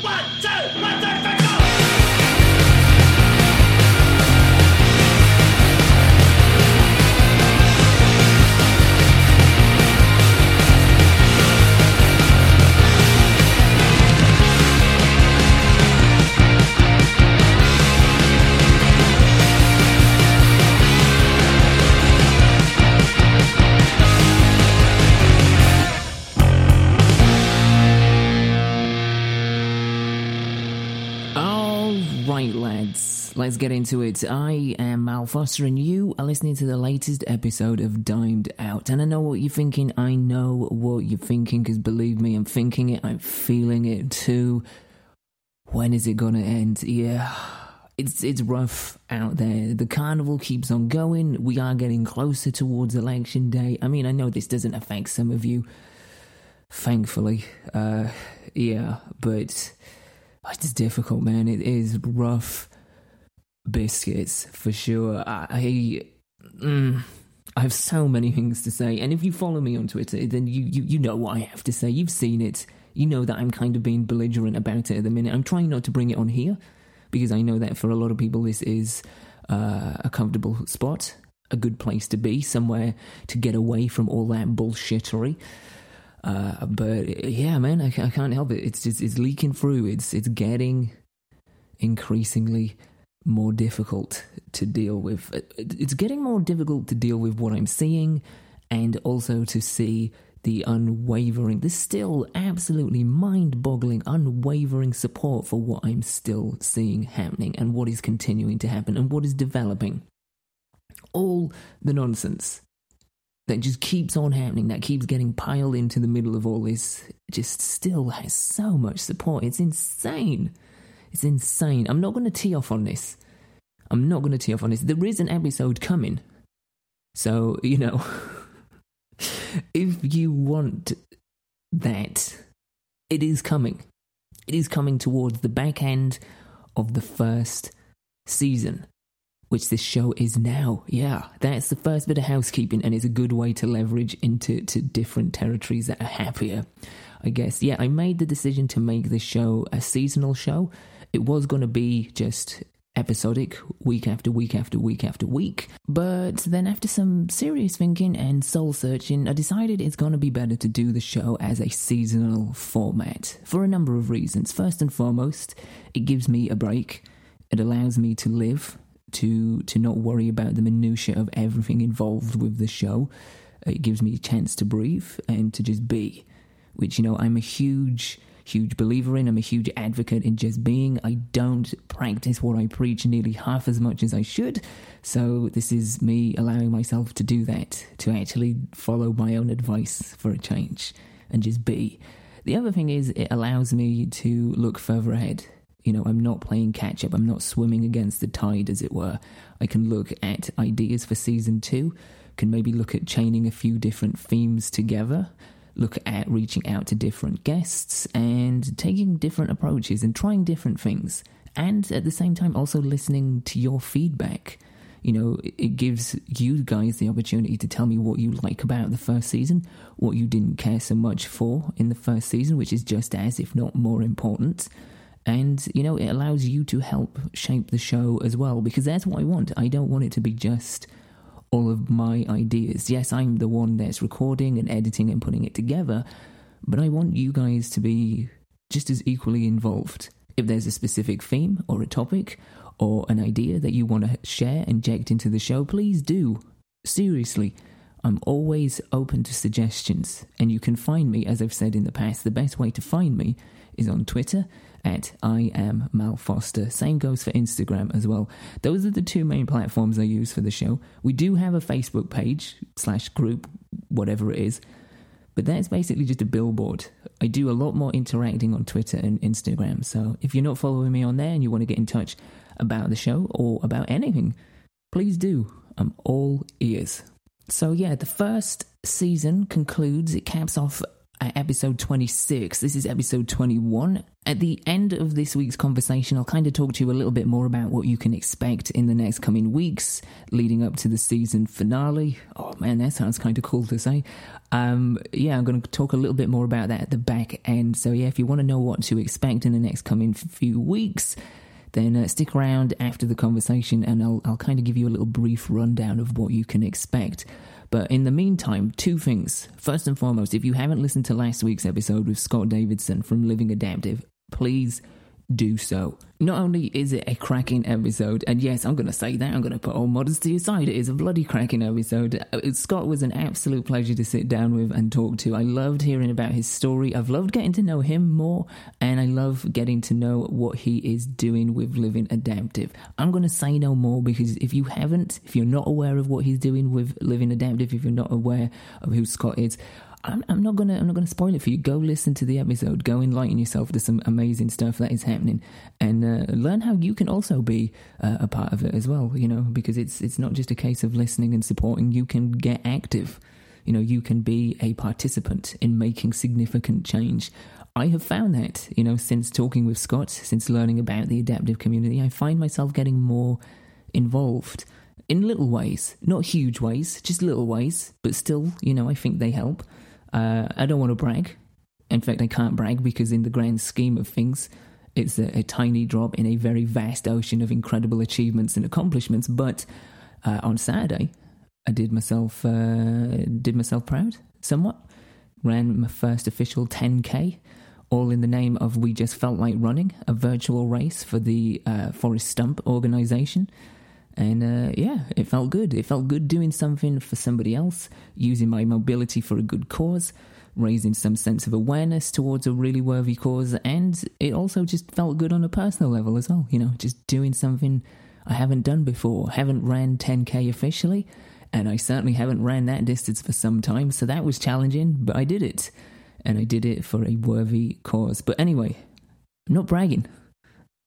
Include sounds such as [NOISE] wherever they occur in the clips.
One, two, one, two, get into it. I am Mal Foster, and you are listening to the latest episode of Dimed Out. And I know what you're thinking. I know what you're thinking, because believe me, I'm thinking it. I'm feeling it too. When is it gonna end? Yeah, it's it's rough out there. The carnival keeps on going. We are getting closer towards election day. I mean, I know this doesn't affect some of you, thankfully. Uh, yeah, but. It's difficult, man. It is rough biscuits for sure. I, mm, I have so many things to say, and if you follow me on Twitter, then you, you you know what I have to say. You've seen it. You know that I'm kind of being belligerent about it at the minute. I'm trying not to bring it on here because I know that for a lot of people this is uh, a comfortable spot, a good place to be, somewhere to get away from all that bullshittery. Uh, but yeah, man, I, I can't help it. It's just it's leaking through. It's it's getting increasingly more difficult to deal with. It's getting more difficult to deal with what I'm seeing, and also to see the unwavering, the still absolutely mind-boggling, unwavering support for what I'm still seeing happening and what is continuing to happen and what is developing. All the nonsense that just keeps on happening, that keeps getting piled into the middle of all this, just still has so much support. It's insane. It's insane. I'm not going to tee off on this. I'm not going to tee off on this. There is an episode coming. So, you know, [LAUGHS] if you want that, it is coming. It is coming towards the back end of the first season which this show is now. Yeah, that's the first bit of housekeeping, and it's a good way to leverage into to different territories that are happier. I guess. Yeah, I made the decision to make this show a seasonal show. It was going to be just episodic, week after week after week after week. But then, after some serious thinking and soul searching, I decided it's going to be better to do the show as a seasonal format for a number of reasons. First and foremost, it gives me a break, it allows me to live to to not worry about the minutiae of everything involved with the show. It gives me a chance to breathe and to just be, which you know I'm a huge huge believer in. I'm a huge advocate in just being. I don't practice what I preach nearly half as much as I should. So this is me allowing myself to do that, to actually follow my own advice for a change and just be. The other thing is it allows me to look further ahead you know, I'm not playing catch up. I'm not swimming against the tide, as it were. I can look at ideas for season two, can maybe look at chaining a few different themes together, look at reaching out to different guests and taking different approaches and trying different things. And at the same time, also listening to your feedback. You know, it gives you guys the opportunity to tell me what you like about the first season, what you didn't care so much for in the first season, which is just as, if not more important and you know it allows you to help shape the show as well because that's what I want. I don't want it to be just all of my ideas. Yes, I'm the one that's recording and editing and putting it together, but I want you guys to be just as equally involved. If there's a specific theme or a topic or an idea that you want to share, inject into the show, please do. Seriously, I'm always open to suggestions, and you can find me, as I've said in the past, the best way to find me is on Twitter at I am Mal Foster. Same goes for Instagram as well. Those are the two main platforms I use for the show. We do have a Facebook page slash group, whatever it is, but that's basically just a billboard. I do a lot more interacting on Twitter and Instagram. So if you're not following me on there and you want to get in touch about the show or about anything, please do. I'm all ears. So yeah, the first season concludes. It caps off episode 26. This is episode 21. At the end of this week's conversation, I'll kind of talk to you a little bit more about what you can expect in the next coming weeks leading up to the season finale. Oh man, that sounds kind of cool to say. Um, yeah, I'm going to talk a little bit more about that at the back end. So, yeah, if you want to know what to expect in the next coming few weeks, then uh, stick around after the conversation and I'll, I'll kind of give you a little brief rundown of what you can expect. But in the meantime, two things. First and foremost, if you haven't listened to last week's episode with Scott Davidson from Living Adaptive, please do so. Not only is it a cracking episode, and yes, I'm going to say that, I'm going to put all modesty aside, it is a bloody cracking episode. Uh, Scott was an absolute pleasure to sit down with and talk to. I loved hearing about his story. I've loved getting to know him more, and I love getting to know what he is doing with Living Adaptive. I'm going to say no more because if you haven't, if you're not aware of what he's doing with Living Adaptive, if you're not aware of who Scott is, I'm, I'm not gonna I'm not gonna spoil it for you. Go listen to the episode. Go enlighten yourself to some amazing stuff that is happening, and uh, learn how you can also be uh, a part of it as well. You know, because it's it's not just a case of listening and supporting. You can get active. You know, you can be a participant in making significant change. I have found that you know since talking with Scott, since learning about the adaptive community, I find myself getting more involved in little ways, not huge ways, just little ways, but still, you know, I think they help. Uh, I don't want to brag. In fact, I can't brag because, in the grand scheme of things, it's a, a tiny drop in a very vast ocean of incredible achievements and accomplishments. But uh, on Saturday, I did myself uh, did myself proud somewhat. Ran my first official 10k, all in the name of We Just Felt Like Running, a virtual race for the uh, Forest Stump organization. And uh, yeah, it felt good. It felt good doing something for somebody else, using my mobility for a good cause, raising some sense of awareness towards a really worthy cause. And it also just felt good on a personal level as well. You know, just doing something I haven't done before. Haven't ran 10K officially, and I certainly haven't ran that distance for some time. So that was challenging, but I did it. And I did it for a worthy cause. But anyway, I'm not bragging.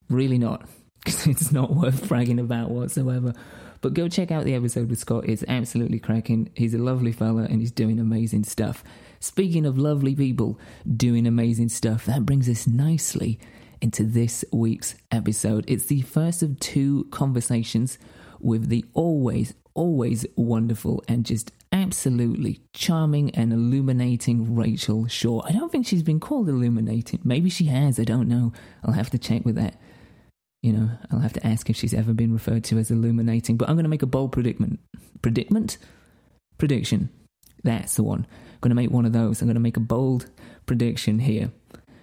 Really not [LAUGHS] because it's not worth bragging about whatsoever. But go check out the episode with Scott. It's absolutely cracking. He's a lovely fella and he's doing amazing stuff. Speaking of lovely people doing amazing stuff, that brings us nicely into this week's episode. It's the first of two conversations with the always, always wonderful and just absolutely charming and illuminating Rachel Shaw. I don't think she's been called illuminating. Maybe she has. I don't know. I'll have to check with that. You know, I'll have to ask if she's ever been referred to as illuminating, but I'm going to make a bold predicament. Predicament? Prediction. That's the one. I'm going to make one of those. I'm going to make a bold prediction here.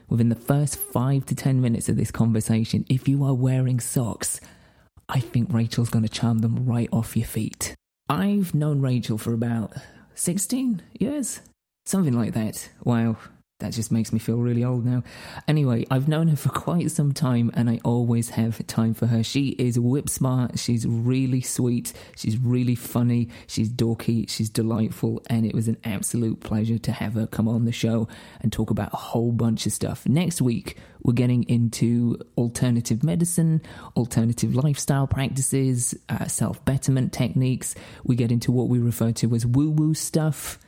Within the first five to ten minutes of this conversation, if you are wearing socks, I think Rachel's going to charm them right off your feet. I've known Rachel for about 16 years, something like that. Wow, that just makes me feel really old now. Anyway, I've known her for [LAUGHS] quite some time and I always have time for her. She is whip smart, she's really sweet, she's really funny, she's dorky, she's delightful, and it was an absolute pleasure to have her come on the show and talk about a whole bunch of stuff. Next week, we're getting into alternative medicine, alternative lifestyle practices, uh, self betterment techniques. We get into what we refer to as woo woo stuff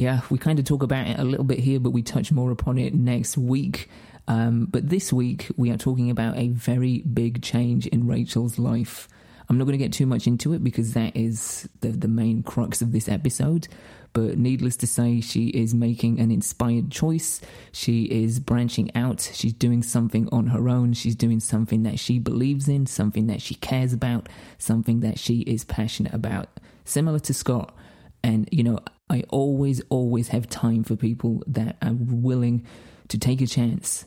yeah, we kind of talk about it a little bit here, but we touch more upon it next week. Um, but this week, we are talking about a very big change in Rachel's life. I'm not going to get too much into it because that is the, the main crux of this episode. But needless to say, she is making an inspired choice. She is branching out. She's doing something on her own. She's doing something that she believes in, something that she cares about, something that she is passionate about. Similar to Scott. And, you know, I always, always have time for people that are willing to take a chance,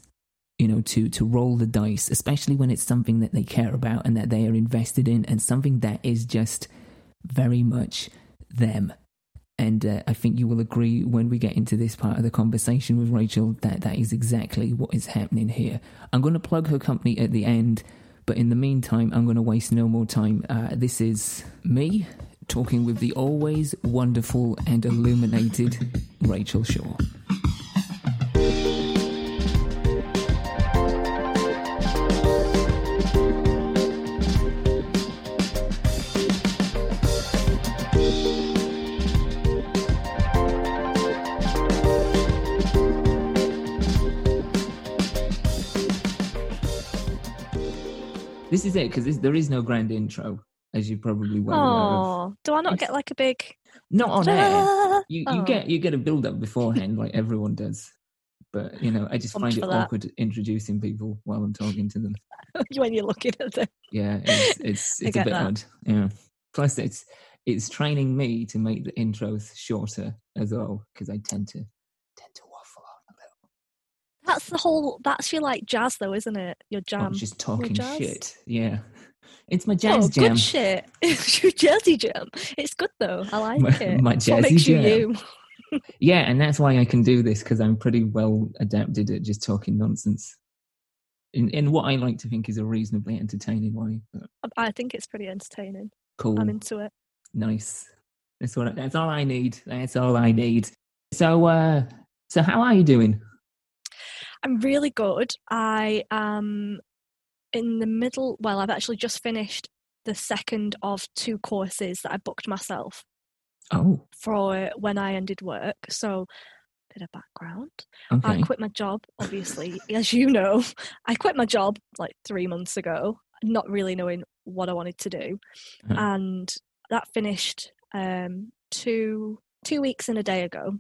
you know, to, to roll the dice, especially when it's something that they care about and that they are invested in and something that is just very much them. And uh, I think you will agree when we get into this part of the conversation with Rachel that that is exactly what is happening here. I'm going to plug her company at the end, but in the meantime, I'm going to waste no more time. Uh, this is me talking with the always wonderful and illuminated [LAUGHS] Rachel Shaw. this is it because there is no grand intro as you probably well aware of. Oh, do I not It's- get like a big? Not on air. Ta-da! [LAUGHS] You you Oh. get you get a build up beforehand, like everyone does. But you know, I just Pumped find it that. awkward introducing people while I'm talking to them. [LAUGHS] when you're looking at them. Yeah, it's it's, [LAUGHS] it's a bit that. odd. Yeah. Plus, it's it's training me to make the intros shorter as well because I tend to tend to waffle on a little. That's the whole. That's your like jazz, though, isn't it? Your I'm jam. just talking shit. Yeah, it's my oh, jazz jam. good shit. [LAUGHS] It's your jazzy jam. It's good though. I like My- it. my It's what jazzy makes jam. you. [LAUGHS] Yeah, and that's why I can do this because I'm pretty well adapted at just talking nonsense. In in what I like to think is a reasonably entertaining way. But I think it's pretty entertaining. cool. I'm into it. Nice. That's what. That's all I need. That's all I need. So, uh, so how are you doing? I'm really good. I am in the middle. Well, I've actually just finished the second of two courses that I booked myself Oh, for when I ended work. So, bit of background. I quit my job, obviously, as you know. [LAUGHS] I quit my job like three months ago, not really knowing what I wanted to do, Uh-huh. and that finished um, two two weeks and a day ago.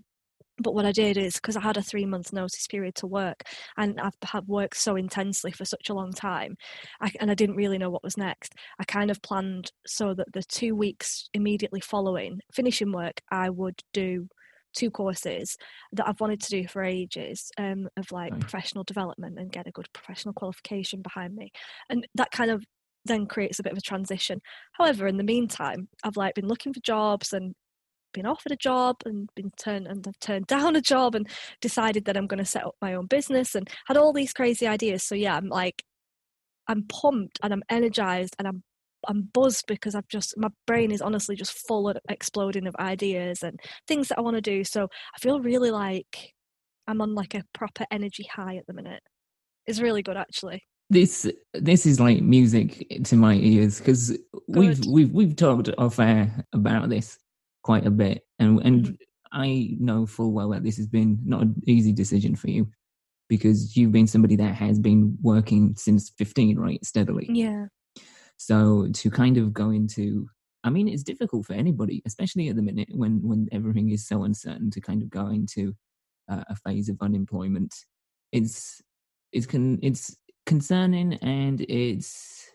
But what I did is because I had a three month notice period to work, and I've had worked so intensely for such a long time, I, and I didn't really know what was next. I kind of planned so that the two weeks immediately following finishing work, I would do two courses that I've wanted to do for ages um, of like Right. professional development and get a good professional qualification behind me, and that kind of then creates a bit of a transition. However, in the meantime, I've like been looking for jobs and been offered a job and been turned and I've turned [LAUGHS] down a job and decided that I'm going to set up my own business and had all these crazy ideas. So yeah, I'm like, I'm pumped and I'm energized and I'm I'm buzzed because I've just my brain is honestly just full of exploding of ideas and things that I want to do. So I feel really like I'm on like a proper energy high at the minute. It's really good actually. This this is like music to my ears because we've we've we've talked off air about this quite a bit, and and Mhm. I know full well that this has been not an easy decision for you because you've been somebody that has been working since 15, right, steadily. Yeah. So to kind of go into, I mean, it's difficult for anybody, especially at the minute when when everything is so uncertain. To kind of go into uh, a phase of unemployment, it's it's con- it's concerning and it's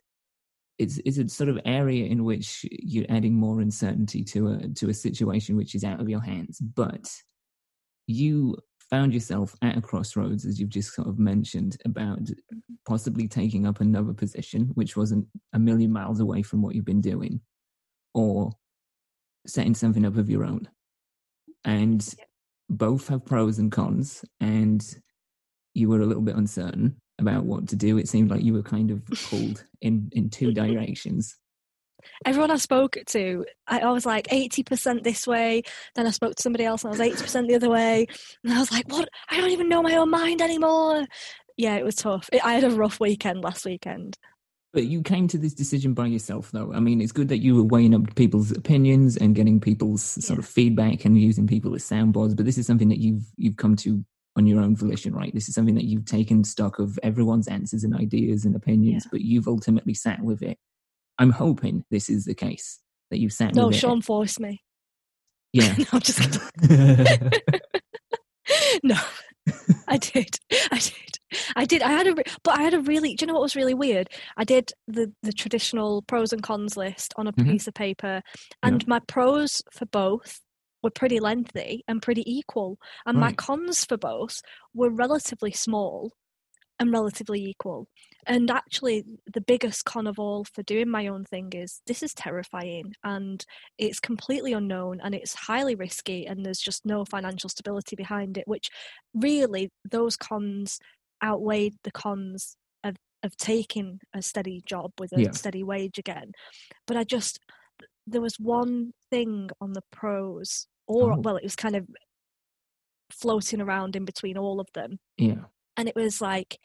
it's it's a sort of area in which you're adding more uncertainty to a to a situation which is out of your hands. But you found yourself at a crossroads, as you've just sort of mentioned, about possibly taking up another position, which wasn't a million miles away from what you've been doing, or setting something up of your own. And both have pros and cons, and you were a little bit uncertain about what to do. It seemed like you were kind of pulled in, in two [LAUGHS] directions. everyone I spoke to, I, was like 80% this way. Then I spoke to somebody else and I was 80% the other way. And I was like, what? I don't even know my own mind anymore. Yeah, it was tough. I had a rough weekend last weekend. But you came to this decision by yourself, though. I mean, it's good that you were weighing up people's opinions and getting people's sort of feedback and using people as soundboards. But this is something that you've you've come to on your own volition, right? This is something that you've taken stock of everyone's answers and ideas and opinions, Yeah. but you've ultimately sat with it. I'm hoping this is the case that you've sat No, with Sean it. forced me. Yeah. [LAUGHS] no, I'm just [LAUGHS] no, I did. I did. I did. I had a, re- but I had a really. Do you know what was really weird? I did the the traditional pros and cons list on a Mhm. piece of paper, and my pros for both were pretty lengthy and pretty equal, and my cons for both were relatively small and relatively equal. And actually, the biggest con of all for doing my own thing is this is terrifying and it's completely unknown and it's highly risky and there's just no financial stability behind it, which really those cons outweighed the cons of, of taking a steady job with a Yeah. steady wage again. But I just, there was one thing on the pros, or Oh. well, it was kind of floating around in between all of them yeah. and it was like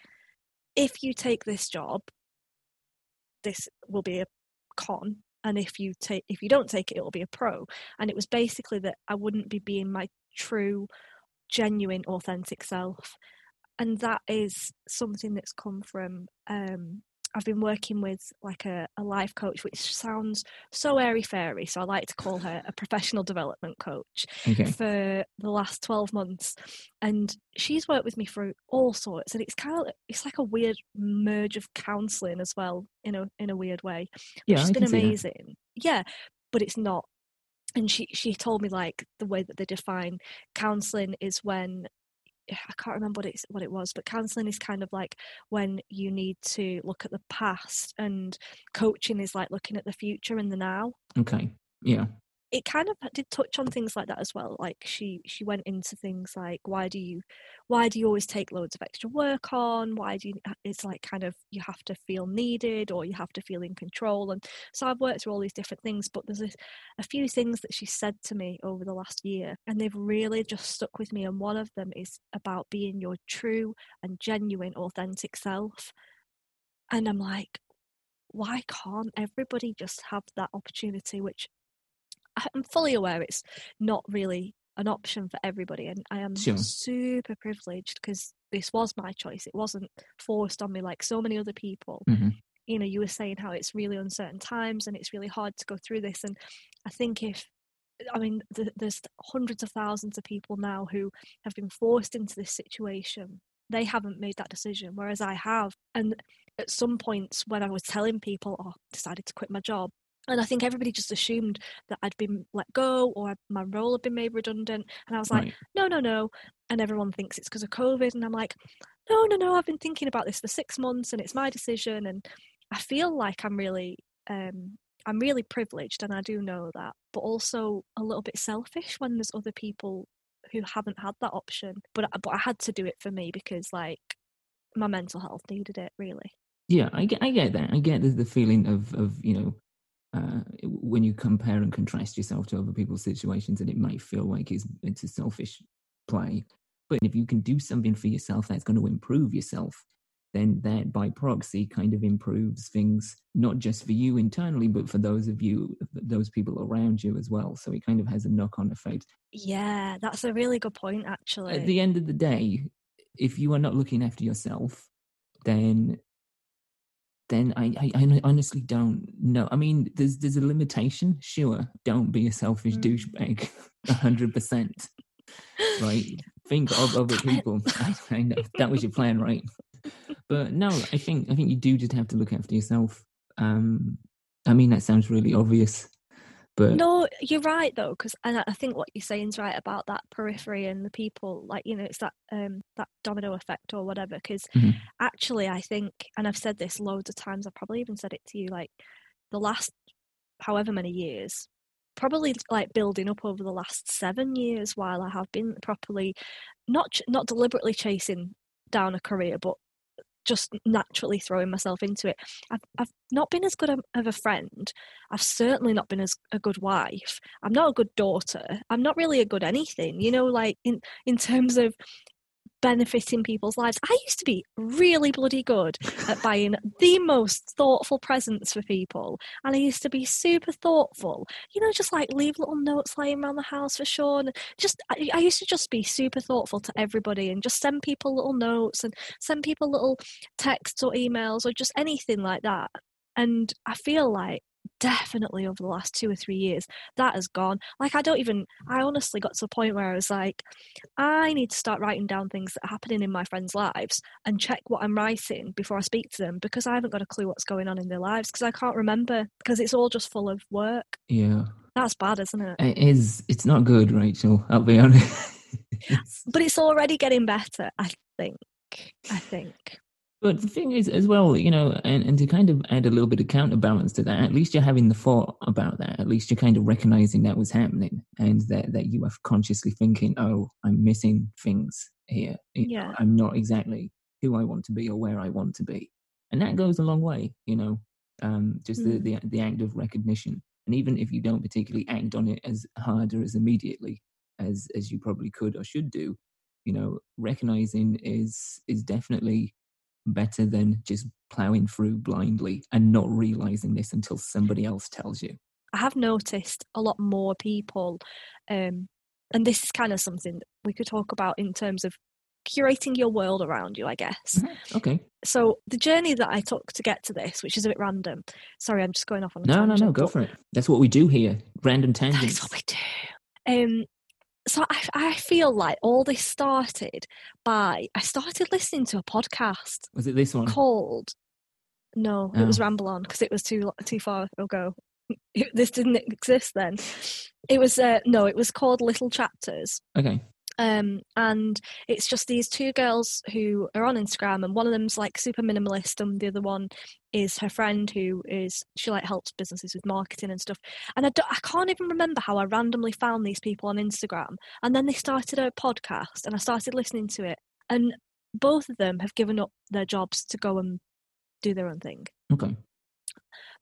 if you take this job this will be a con and if you take if you don't take it it will be a pro and it was basically that i wouldn't be being my true genuine authentic self and that is something that's come from um I've been working with like a, a life coach, which sounds so airy fairy. So I like to call her a professional development coach Okay. for the last 12 months. And she's worked with me through all sorts. And it's kind of, it's like a weird merge of counseling as well, in a, in a weird way. Yeah, She's I been can see that. amazing. Yeah, but it's not. And she, she told me like the way that they define counseling is when I can't remember what it's what it was, but counselling is kind of like when you need to look at the past, and coaching is like looking at the future and the now. Okay. Yeah. It kind of did touch on things like that as well. Like she she went into things like why do you why do you always take loads of extra work on? Why do you? Uh, it's like kind of you have to feel needed or you have to feel in control. And so I've worked through all these different things, but there's a, a few things that she said to me over the last year, and they've really just stuck with me. And one of them is about being your true and genuine, authentic self. And I'm like, why can't everybody just have that opportunity? Which I'm fully aware it's not really an option for everybody, and I am Sure. super privileged because this was my choice. It wasn't forced on me like so many other people hmm you know you were saying how it's really uncertain times and it's really hard to go through this and i think if i mean th- there's hundreds of thousands of people now who have been forced into this situation they haven't made that decision whereas i have and at some points when i was telling people oh, I decided to quit my job and I think everybody just assumed that I'd been let go or my role had been made redundant. And I was like, Right. no, no, no. And everyone thinks it's because of COVID. And I'm like, no, no, no. I've been thinking about this for six months and it's my decision. And I feel like I'm really, um, I'm really privileged and I do know that, but also a little bit selfish when there's other people who haven't had that option. But I- but I had to do it for me because like my mental health needed it really. Yeah, I get, I get that. I get the, the feeling of, of you know, uh, when you compare and contrast yourself to other people's situations, and it might feel like it's it's a selfish play. But if you can do something for yourself that's going to improve yourself, then that by proxy kind of improves things not just for you internally, but for those of you, those people around you as well. So it kind of has a knock-on effect. Yeah, that's a really good point actually. At the end of the day, if you are not looking after yourself, then then I, I, I honestly don't know. I mean, there's there's a limitation. Sure, don't be a selfish Mm. douchebag, [LAUGHS] a hundred percent. Right? Think of other [LAUGHS] people. I, I know that was your plan, right? But no, I think I think you do just have to look after yourself. Um, I mean, that sounds really obvious, but No, you're right though, because and I think what you're saying is right about that periphery and the people. Like you know, it's that um that domino effect or whatever. Because Mhm. actually, I think, and I've said this loads of times. I've probably even said it to you. Like the last however many years, probably like building up over the last seven years, while I have been properly not not deliberately chasing down a career, but just naturally throwing myself into it. I've, I've not been as good of a friend. I've certainly not been as a good wife. I'm not a good daughter. I'm not really a good anything. You know, like in in terms of benefiting people's lives. I used to be really bloody good at buying the most thoughtful presents for people, and I used to be super thoughtful. You know, just like leave little notes lying around the house for Sean. Just I, I used to just be super thoughtful to everybody and just send people little notes and send people little texts or emails or just anything like that. And I feel like definitely over the last two or three years that has gone like i don't even i honestly got to a point where i was like i need to start writing down things that are happening in my friends lives and check what i'm writing before i speak to them because i haven't got a clue what's going on in their lives because i can't remember because it's all just full of work yeah, that's bad isn't it it is. It's not good, Rachel. I'll be honest. [LAUGHS] But it's already getting better i think i think But the thing is, as well, you know, and, and to kind of add a little bit of counterbalance to that, at least you're having the thought about that. At least you're kind of recognizing that was happening and that, that you are consciously thinking, oh, I'm missing things here. Yeah. I'm not exactly who I want to be or where I want to be. And that goes a long way, you know, um, just Mm. the, the, the act of recognition. And even if you don't particularly act on it as hard or as immediately as, as you probably could or should do, you know, recognizing is is definitely better than just plowing through blindly and not realizing this until somebody else tells you. I have noticed a lot more people, um, and this is kind of something that we could talk about in terms of curating your world around you, I guess. Mhm. Okay. So the journey that I took to get to this, which is a bit random. Sorry, I'm just going off on a No, no, tangent. no. Go for it. That's what we do here. Random tangents. That is what we do. Um, so I, I feel like all this started by I started listening to a podcast Was it this one? called. No, it was Oh. Ramble On because it was too too far ago. [LAUGHS] This didn't exist then. It was uh, no, it was called Little Chapters. Okay. Um, and it's just these two girls who are on Instagram, and one of them's like super minimalist, and the other one is her friend who is she like helps businesses with marketing and stuff. And I, don't, I can't even remember how I randomly found these people on Instagram, and then they started a podcast, and I started listening to it, and both of them have given up their jobs to go and do their own thing, Okay.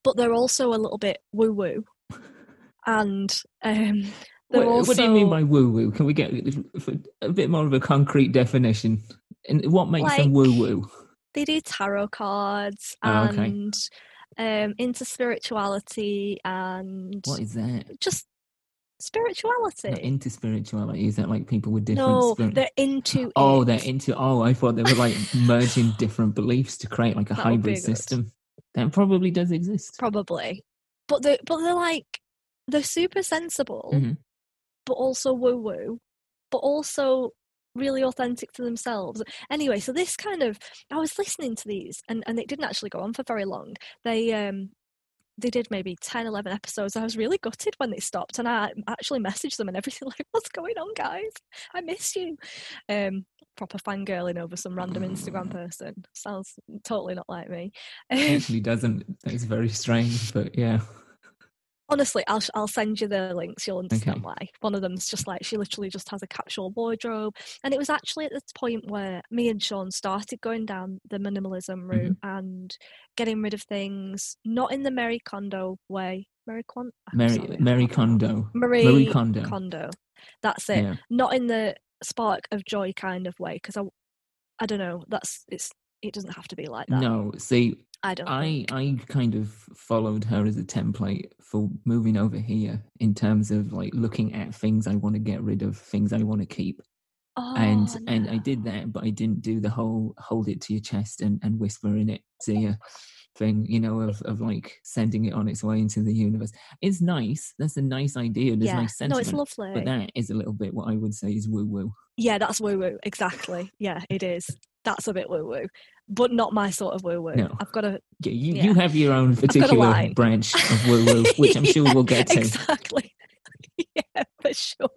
but they're also a little bit woo woo, [LAUGHS] and um, What, also what do you mean by woo woo? Can we get a bit more of a concrete definition? And what makes them woo woo? they do tarot cards Oh, okay. and um into spirituality and What is that? just Not spirituality into spirituality. Is that like people with different no they're into Oh, it. they're into. Oh, I thought they were like merging different beliefs to create like a That hybrid system. That probably does exist. probably but they but they're like they're super sensible Mhm. But also woo woo but also really authentic to themselves. Anyway so this kind of i was listening to these and and it didn't actually go on for very long. They um they did maybe 10 11 episodes. I was really gutted when they stopped and i actually messaged them and everything [LAUGHS] like what's going on guys? I miss you. Um proper fangirling over some random instagram person. Sounds totally not like me. [LAUGHS] It actually doesn't. That's very strange, but yeah. Honestly I'll, I'll send you the links you'll understand Okay. why one of them's just like she literally just has a capsule wardrobe and it was actually at the point where me and sean started going down the minimalism mm-hmm. route and getting rid of things not in the mary kondo way mary Kon- I'm Mary Mary Kondo. marie, Marie Kondo. kondo that's it Yeah. not in the spark of joy kind of way because i i don't know that's it's it doesn't have to be like that No, see, i don't I think. I kind of followed her as a template for moving over here in terms of like looking at things I want to get rid of, things I want to keep. oh, and and I did that, but I didn't do the whole hold it to your chest and, and whisper in it to you thing, you know, of, of like sending it on its way into the universe. It's nice. That's a nice idea. There's yeah nice no it's lovely but that is a little bit what I would say is woo woo. Yeah, that's woo woo. Exactly. Yeah, it is. That's a bit woo woo, but not my sort of woo woo. No. I've got to. Yeah, you, Yeah. you have your own particular branch of woo woo, which I'm sure we'll get [LAUGHS] to. Exactly. [LAUGHS] yeah, for sure.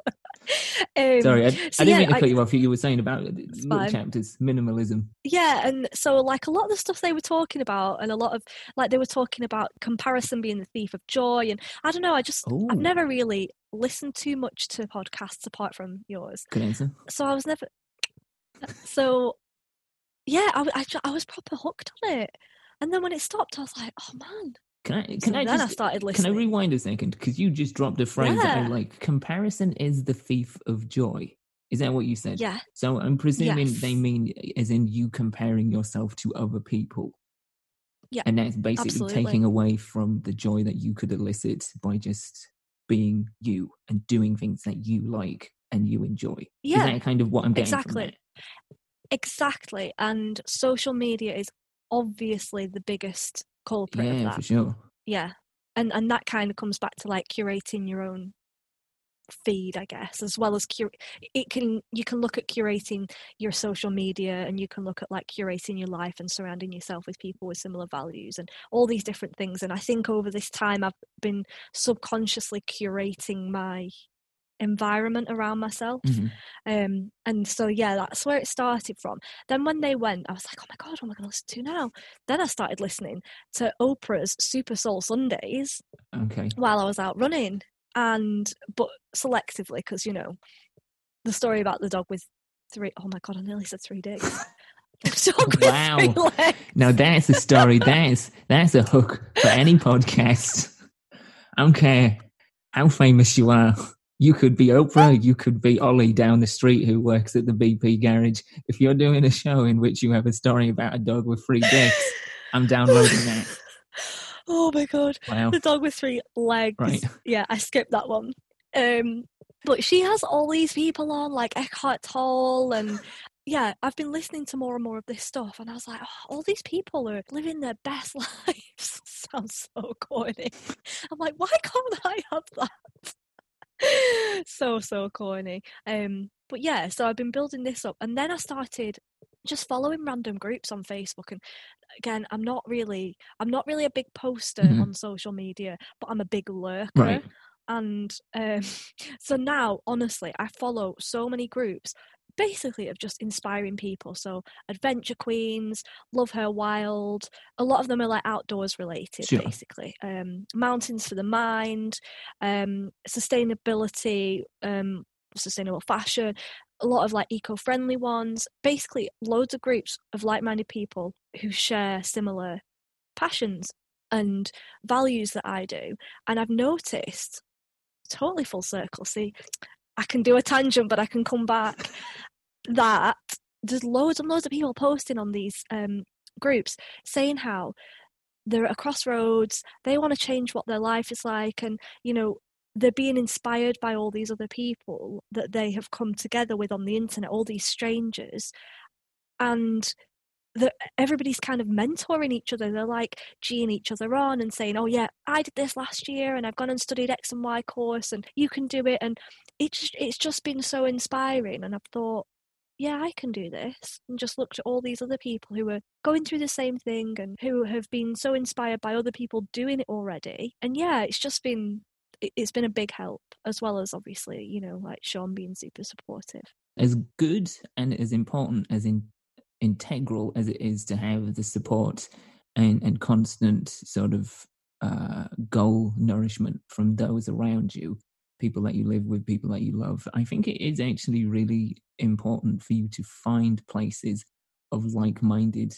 Um, Sorry, I, so I didn't yeah, mean to I- cut you off. You were saying about uh, little fine. chapters, minimalism. Yeah, and so like a lot of the stuff they were talking about, and a lot of like they were talking about comparison being the thief of joy, and I don't know. I just Oh, I've never really listened too much to podcasts apart from yours, good answer. so I was never. So, yeah, I, ju- I was proper hooked on it, and then when it stopped, I was like, oh man. Can I? Can so I then I just? started Can I rewind a second? Because you just dropped a phrase that I Yeah. like. Comparison is the thief of joy. Is that what you said? yeah, So I'm presuming they mean as in you comparing yourself to other people. Yeah, And that's basically absolutely. taking away from the joy that you could elicit by just being you and doing things that you like and you enjoy. Yeah, Is that kind of what I'm getting from exactly. Exactly. And social media is obviously the biggest culprit of Yeah, that. for sure. Yeah. And and that kind of comes back to like curating your own feed, I guess, as well as cur- it can you can look at curating your social media and you can look at like curating your life and surrounding yourself with people with similar values and all these different things. And I think over this time I've been subconsciously curating my environment around myself. Mhm. Um, and so yeah, that's where it started from. Then when they went, I was like, oh my god, what am I going to listen to now? Then I started listening to Oprah's Super Soul Sundays Okay. while I was out running, and but selectively because you know the story about the dog with three oh my god, I nearly said three days. [LAUGHS] [LAUGHS] Wow. Now that's a story. that's that's a hook for any [LAUGHS] podcast. I don't care how famous you are. You could be Oprah. You could be Ollie down the street who works at the BP garage. If you're doing a show in which you have a story about a dog with three dicks, I'm downloading that. [LAUGHS] Oh my god. Wow. the dog with three legs. Right. Yeah, I skipped that one. Um, but she has all these people on, like Eckhart Tolle and yeah, I've been listening to more and more of this stuff, and I was like, oh, all these people are living their best [LAUGHS] lives. [LAUGHS] Sounds so corny. I'm like, why can't I have that? [LAUGHS] so so corny. Um, but yeah, so I've been building this up, and then I started just following random groups on Facebook and again I'm not really I'm not really a big poster mm-hmm. on social media but I'm a big lurker right. and um, [LAUGHS] so now honestly I follow so many groups basically of just inspiring people. So adventure queens, love her wild. A lot of them are like outdoors related, sure. basically. Um, mountains for the mind, um, sustainability, um, sustainable fashion. A lot of like eco-friendly ones. Basically, loads of groups of like-minded people who share similar passions and values that I do. And I've noticed totally full circle. See, I can do a tangent, but I can come back. that there's loads and loads of people posting on these um, groups saying how they're at a crossroads, they want to change what their life is like, and you know they're being inspired by all these other people that they have come together with on the internet, all these strangers, and that everybody's kind of mentoring each other. They're like geeing each other on and saying, "Oh yeah, I did this last year, and I've gone and studied X and Y course, and you can do it." And it's it's just been so inspiring. And I've thought, yeah, I can do this. And just looked at all these other people who are going through the same thing and who have been so inspired by other people doing it already. And yeah, it's just been it's been a big help as well as obviously you know like sean being super supportive as good and as important as in integral as it is to have the support and, and constant sort of uh, goal nourishment from those around you, people that you live with, people that you love. I think it is actually really important for you to find places of like minded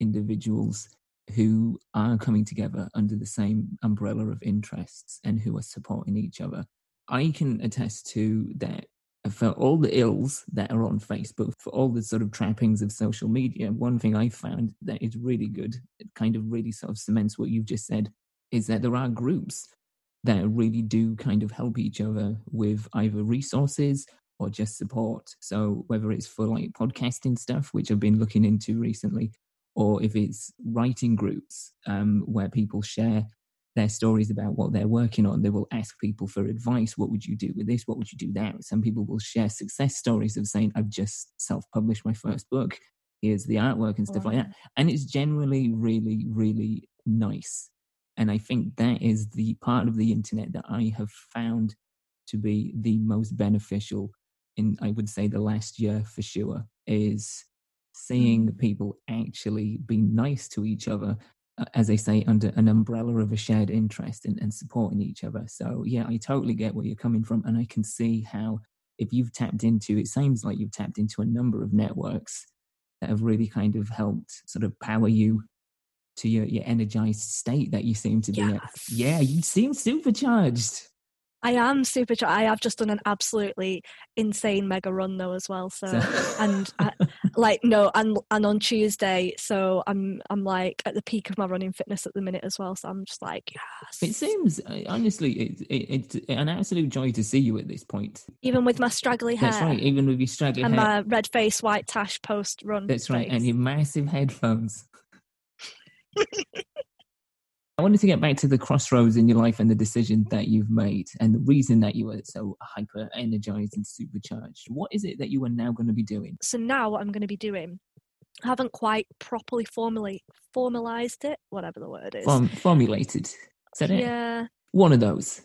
individuals who are coming together under the same umbrella of interests and who are supporting each other. I can attest to that for all the ills that are on Facebook, for all the sort of trappings of social media, one thing I found that is really good, it kind of really sort of cements what you've just said, is that there are groups that really do kind of help each other with either resources or just support. So whether it's for like podcasting stuff, which I've been looking into recently, or if it's writing groups um, where people share their stories about what they're working on. They will ask people for advice. What would you do with this? What would you do that? Some people will share success stories of saying, I've just self published my first book. Here's the artwork and stuff wow. like that. And it's generally really, really nice. And I think that is the part of the internet that I have found to be the most beneficial in, I would say, the last year for sure, is seeing mm. people actually be nice to each other Uh, as they say, under an umbrella of a shared interest and, and supporting each other. So, yeah, I totally get where you're coming from. And I can see how, if you've tapped into, it seems like you've tapped into a number of networks that have really kind of helped sort of power you to your, your energized state that you seem to be yes. at. Yeah, you seem supercharged. I am super. I have just done an absolutely insane mega run though as well. So, and I, like no, and and on Tuesday, so I'm I'm like at the peak of my running fitness at the minute as well. So I'm just like, yes. It seems uh, honestly, it, it, it's an absolute joy to see you at this point. Even with my straggly hair. That's right. Even with your straggly and hair and my red face, white tash post run. That's right, face. and your massive headphones. [LAUGHS] I wanted to get back to the crossroads in your life and the decision that you've made and the reason that you were so hyper energized and supercharged. What is it that you are now going to be doing? So now what I'm going to be doing, I haven't quite properly formally formalized it, whatever the word is. Form, formulated. Is that it? Yeah. One of those.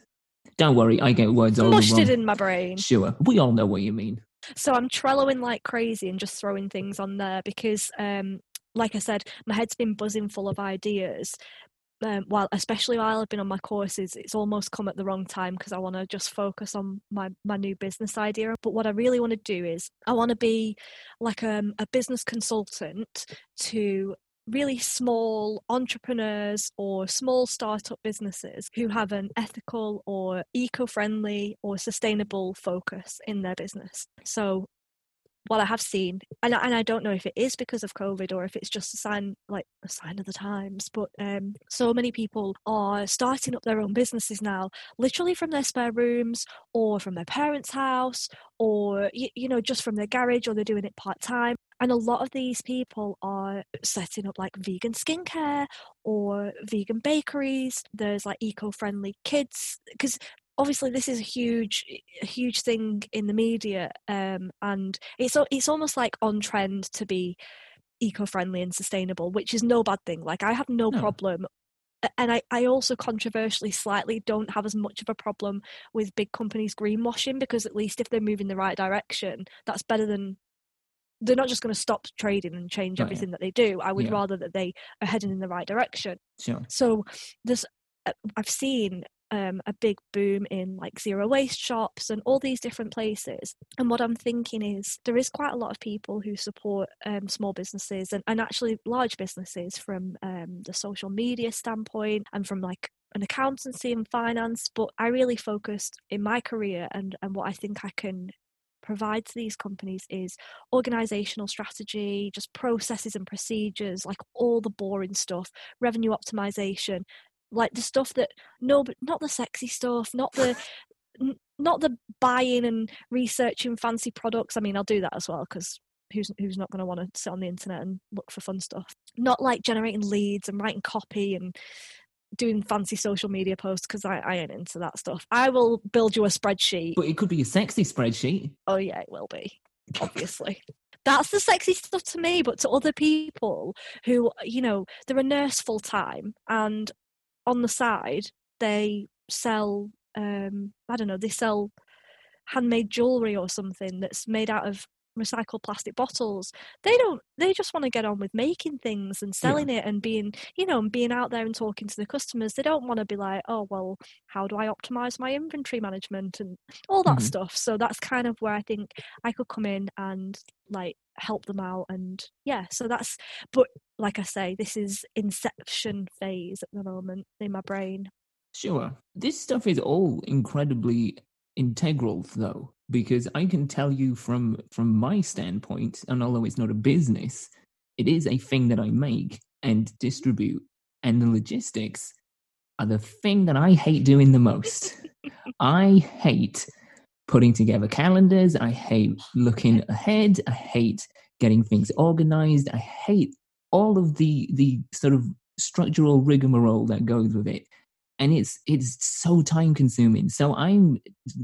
Don't worry, I get words all Mushed it in my brain. Sure, we all know what you mean. So I'm trelloing like crazy and just throwing things on there because um, like I said, my head's been buzzing full of ideas, um, while especially while I've been on my courses, it's almost come at the wrong time because I want to just focus on my my new business idea. But what I really want to do is I want to be like um, a business consultant to really small entrepreneurs or small startup businesses who have an ethical or eco-friendly or sustainable focus in their business. So what I have seen, and I, and I don't know if it is because of COVID or if it's just a sign, like a sign of the times, but um, so many people are starting up their own businesses now, literally from their spare rooms or from their parents' house or you, you know just from their garage or they're doing it part time. And a lot of these people are setting up like vegan skincare or vegan bakeries. There's like eco-friendly kids because obviously this is a huge a huge thing in the media um, and it's it's almost like on trend to be eco-friendly and sustainable which is no bad thing like i have no, no. problem and I, I also controversially slightly don't have as much of a problem with big companies greenwashing because at least if they're moving the right direction that's better than they're not just going to stop trading and change oh, everything that they do i would yeah. rather that they are heading in the right direction sure. so there's uh, I've seen um, a big boom in like zero waste shops and all these different places. And what I'm thinking is there is quite a lot of people who support um, small businesses and, and actually large businesses from um, the social media standpoint and from like an accountancy and finance. But I really focused in my career and, and what I think I can provide to these companies is organizational strategy, just processes and procedures, like all the boring stuff, revenue optimization, like the stuff that no, but not the sexy stuff, not the [LAUGHS] not the buying and researching fancy products. I mean, I'll do that as well because who's who's not going to want to sit on the internet and look for fun stuff? Not like generating leads and writing copy and doing fancy social media posts because I, I ain't into that stuff. I will build you a spreadsheet. But it could be a sexy spreadsheet. Oh yeah, it will be. Obviously. [LAUGHS] That's the sexy stuff to me, but to other people who, you know, they're a nurse full time and on the side they sell um i don't know they sell handmade jewelry or something that's made out of recycled plastic bottles. They don't they just want to get on with making things and selling yeah. it and being you know and being out there and talking to the customers. They don't want to be like oh well how do i optimize my inventory management? and all that mm-hmm. stuff. So that's kind of where i think i could come in and like help them out and yeah so that's but like i say this is inception phase at the moment in my brain. Sure. This stuff is all incredibly integral though because i can tell you from from my standpoint and although it's not a business it is a thing that i make and distribute and the logistics are the thing that i hate doing the most [LAUGHS] i hate putting together calendars. I hate looking ahead. I hate getting things organized. I hate all of the the sort of structural rigmarole that goes with it. And it's it's so time consuming. So I'm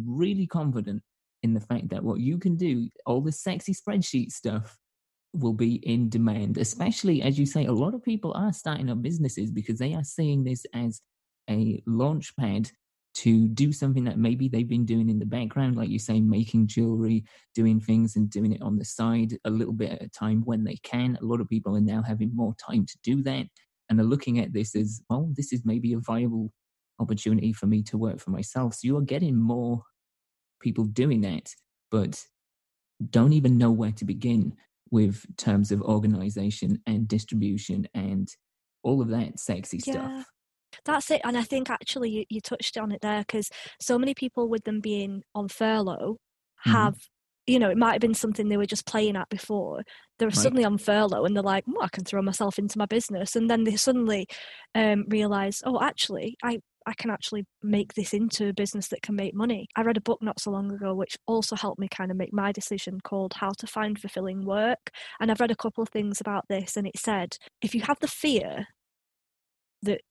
really confident in the fact that what you can do, all the sexy spreadsheet stuff, will be in demand, especially as you say, a lot of people are starting up businesses because they are seeing this as a launch pad to do something that maybe they've been doing in the background, like you say, making jewelry, doing things and doing it on the side a little bit at a time when they can. A lot of people are now having more time to do that and are looking at this as, well, this is maybe a viable opportunity for me to work for myself. So you are getting more people doing that, but don't even know where to begin with terms of organization and distribution and all of that sexy yeah. stuff. That's it. And I think actually you, you touched on it there because so many people with them being on furlough mm-hmm. have you know, it might have been something they were just playing at before. They're right. suddenly on furlough and they're like, oh, I can throw myself into my business. And then they suddenly um, realize, oh, actually, I, I can actually make this into a business that can make money. I read a book not so long ago which also helped me kind of make my decision called How to Find Fulfilling Work. And I've read a couple of things about this, and it said if you have the fear that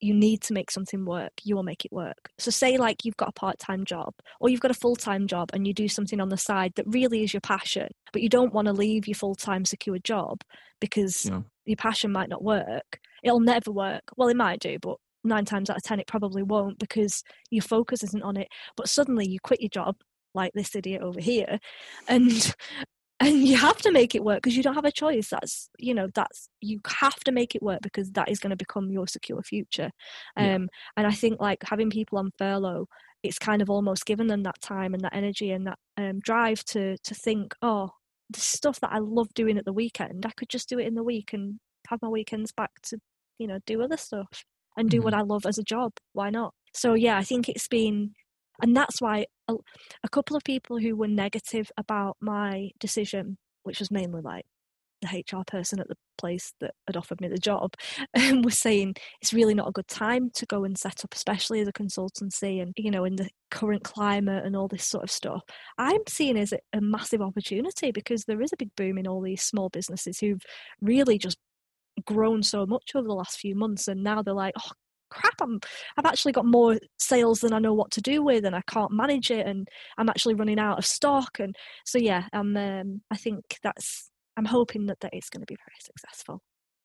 you need to make something work, you will make it work. So, say like you've got a part time job or you've got a full time job and you do something on the side that really is your passion, but you don't want to leave your full time secure job because yeah. your passion might not work. It'll never work. Well, it might do, but nine times out of ten, it probably won't because your focus isn't on it. But suddenly you quit your job, like this idiot over here, and [LAUGHS] and you have to make it work because you don't have a choice that's you know that's you have to make it work because that is going to become your secure future um yeah. and i think like having people on furlough it's kind of almost given them that time and that energy and that um, drive to to think oh the stuff that i love doing at the weekend i could just do it in the week and have my weekends back to you know do other stuff and do mm-hmm. what i love as a job why not so yeah i think it's been And that's why a, a couple of people who were negative about my decision, which was mainly like the HR person at the place that had offered me the job [LAUGHS] um, was saying it's really not a good time to go and set up, especially as a consultancy and, you know, in the current climate and all this sort of stuff. I'm seeing as a, a massive opportunity because there is a big boom in all these small businesses who've really just grown so much over the last few months and now they're like, oh, crap i'm i've actually got more sales than i know what to do with and i can't manage it and i'm actually running out of stock and so yeah um, um i think that's I'm hoping that that is going to be very successful.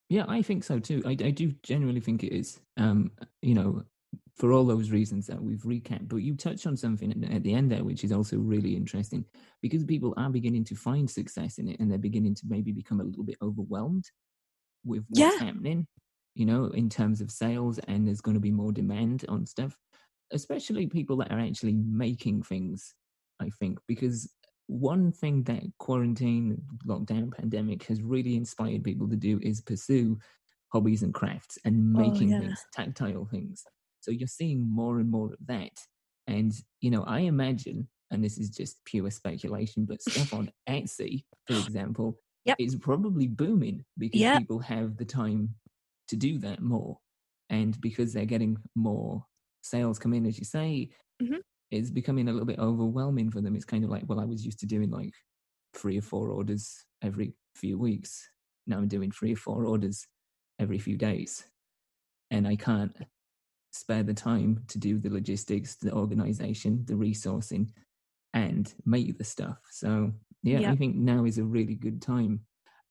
Yeah, I think so too. I, I do genuinely think it is. Um, you know, for all those reasons that we've recapped. But you touched on something at the end there, which is also really interesting because people are beginning to find success in it and they're beginning to maybe become a little bit overwhelmed with what's yeah. happening, you know, in terms of sales, and there's going to be more demand on stuff, especially people that are actually making things, I think, because one thing that quarantine, lockdown, pandemic has really inspired people to do is pursue hobbies and crafts and oh, making oh, yeah. things, tactile things. So you're seeing more and more of that. And, you know, I imagine, and this is just pure speculation, but stuff on [LAUGHS] Etsy, for example, yep. is probably booming because yep. people have the time to do that more. And because they're getting more sales come in, as you say, mm-hmm it's becoming a little bit overwhelming for them. It's kind of like, well, I was used to doing like three or four orders every few weeks. Now I'm doing three or four orders every few days. And I can't spare the time to do the logistics, the organization, the resourcing, and make the stuff. So, yeah, yeah. I think now is a really good time.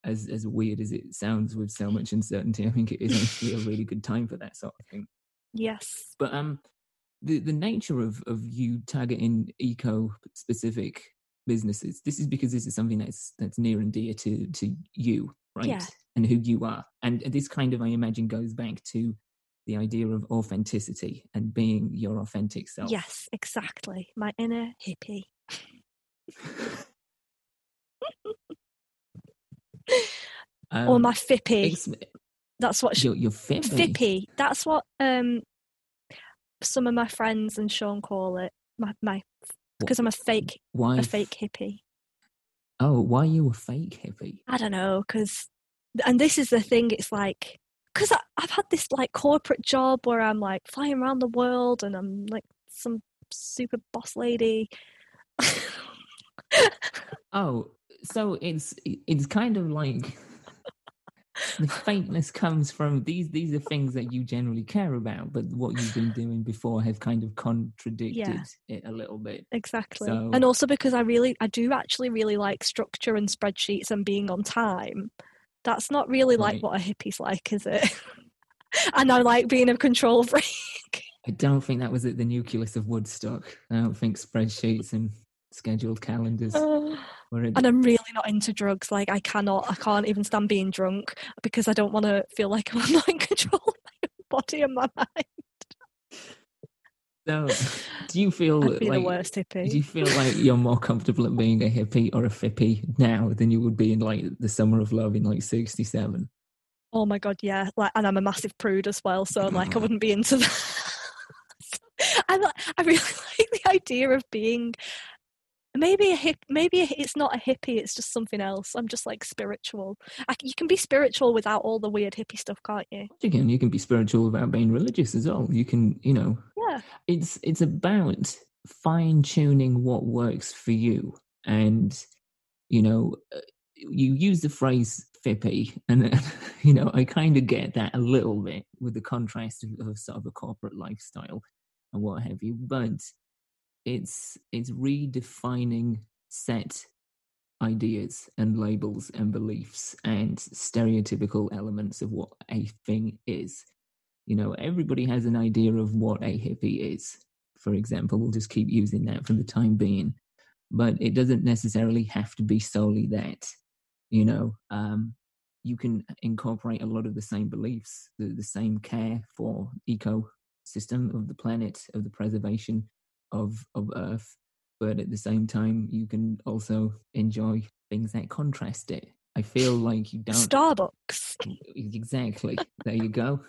As as weird as it sounds with so much uncertainty, I think it is actually a really good time for that sort of thing. Yes. But um the the nature of of you targeting eco specific businesses this is because this is something that's that's near and dear to to you right yeah. and who you are and this kind of i imagine goes back to the idea of authenticity and being your authentic self yes exactly my inner hippie [LAUGHS] um, or my fippie that's what she, your, your fippie. fippie that's what um some of my friends and Sean call it my my because I'm a fake why a fake hippie. Oh, why are you a fake hippie? I don't know because, and this is the thing. It's like because I've had this like corporate job where I'm like flying around the world and I'm like some super boss lady. [LAUGHS] oh, so it's it's kind of like the faintness comes from these these are things that you generally care about but what you've been doing before has kind of contradicted yeah. it a little bit exactly so, and also because i really i do actually really like structure and spreadsheets and being on time that's not really right. like what a hippie's like is it [LAUGHS] and i like being a control [LAUGHS] freak i don't think that was at the nucleus of woodstock i don't think spreadsheets and scheduled calendars. Uh, [SIGHS] and I'm really not into drugs. Like I cannot, I can't even stand being drunk because I don't want to feel like I'm [LAUGHS] not in control of [LAUGHS] my body and my mind. So, [LAUGHS] do you feel like the worst hippie? Do you feel like you're more comfortable at being a hippie or a fippie now than you would be in like the summer of love in like '67? Oh my god, yeah. Like, and I'm a massive prude as well, so like I oh. wouldn't be into that. I I really like the idea of being maybe a hip maybe it's not a hippie it's just something else. I'm just like spiritual. I, you can be spiritual without all the weird hippie stuff can't you? You can you can be spiritual without being religious as well. You can you know yeah. it's it's about fine tuning what works for you. And you know uh, you use the phrase fippie and [LAUGHS] you know i kind of get that a little bit with the contrast of, of sort of a corporate lifestyle and what have you but it's it's redefining set ideas and labels and beliefs and stereotypical elements of what a thing is. You know, everybody has an idea of what a hippie is. For example, we'll just keep using that for the time being, but it doesn't necessarily have to be solely that. You know, um, you can incorporate a lot of the same beliefs, the, the same care for ecosystem of the planet, of the preservation of of Earth, but at the same time, you can also enjoy things that contrast it. I feel like you don't Starbucks. Exactly. [LAUGHS] there you go.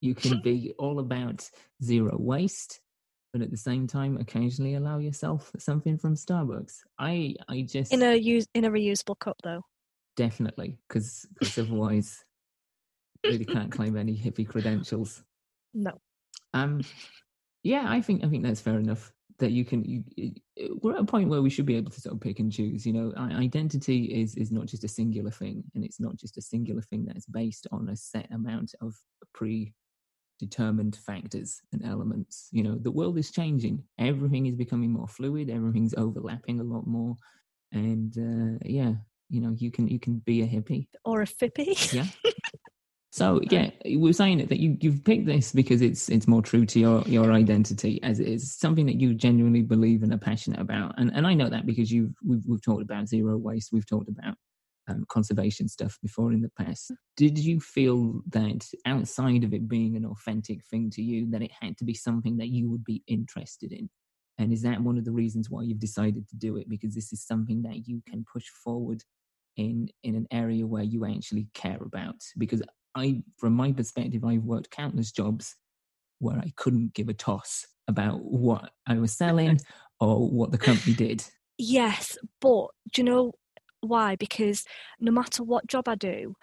You can be all about zero waste, but at the same time, occasionally allow yourself something from Starbucks. I I just In a use in a reusable cup though. definitely because otherwise, really can't claim any hippie credentials. No. Um, yeah, I think I think that's fair enough. That you can, you, you- we're at a point where we should be able to sort of pick and choose. You know, identity is is not just a singular thing, and it's not just a singular thing that's based on a set amount of predetermined factors and elements. You know, the world is changing. Everything is becoming more fluid. Everything's overlapping a lot more, and uh, yeah, you know, you can you can be a hippie Or a fippie. yeah. [LAUGHS] So yeah, we we're saying that you you've picked this because it's it's more true to your your identity as it is something that you genuinely believe and are passionate about, and and I know that because you've we've we've talked about zero waste, we've talked about um, conservation stuff before in the past. Did you feel that outside of it being an authentic thing to you, that it had to be something that you would be interested in? And is that one of the reasons why you've decided to do it? Because this is something that you can push forward in in an area where you actually care about. Because I, from my perspective, I've worked countless jobs where I couldn't give a toss about what I was selling [LAUGHS] or what the company did. Yes, but do you know why? Because no matter what job I do,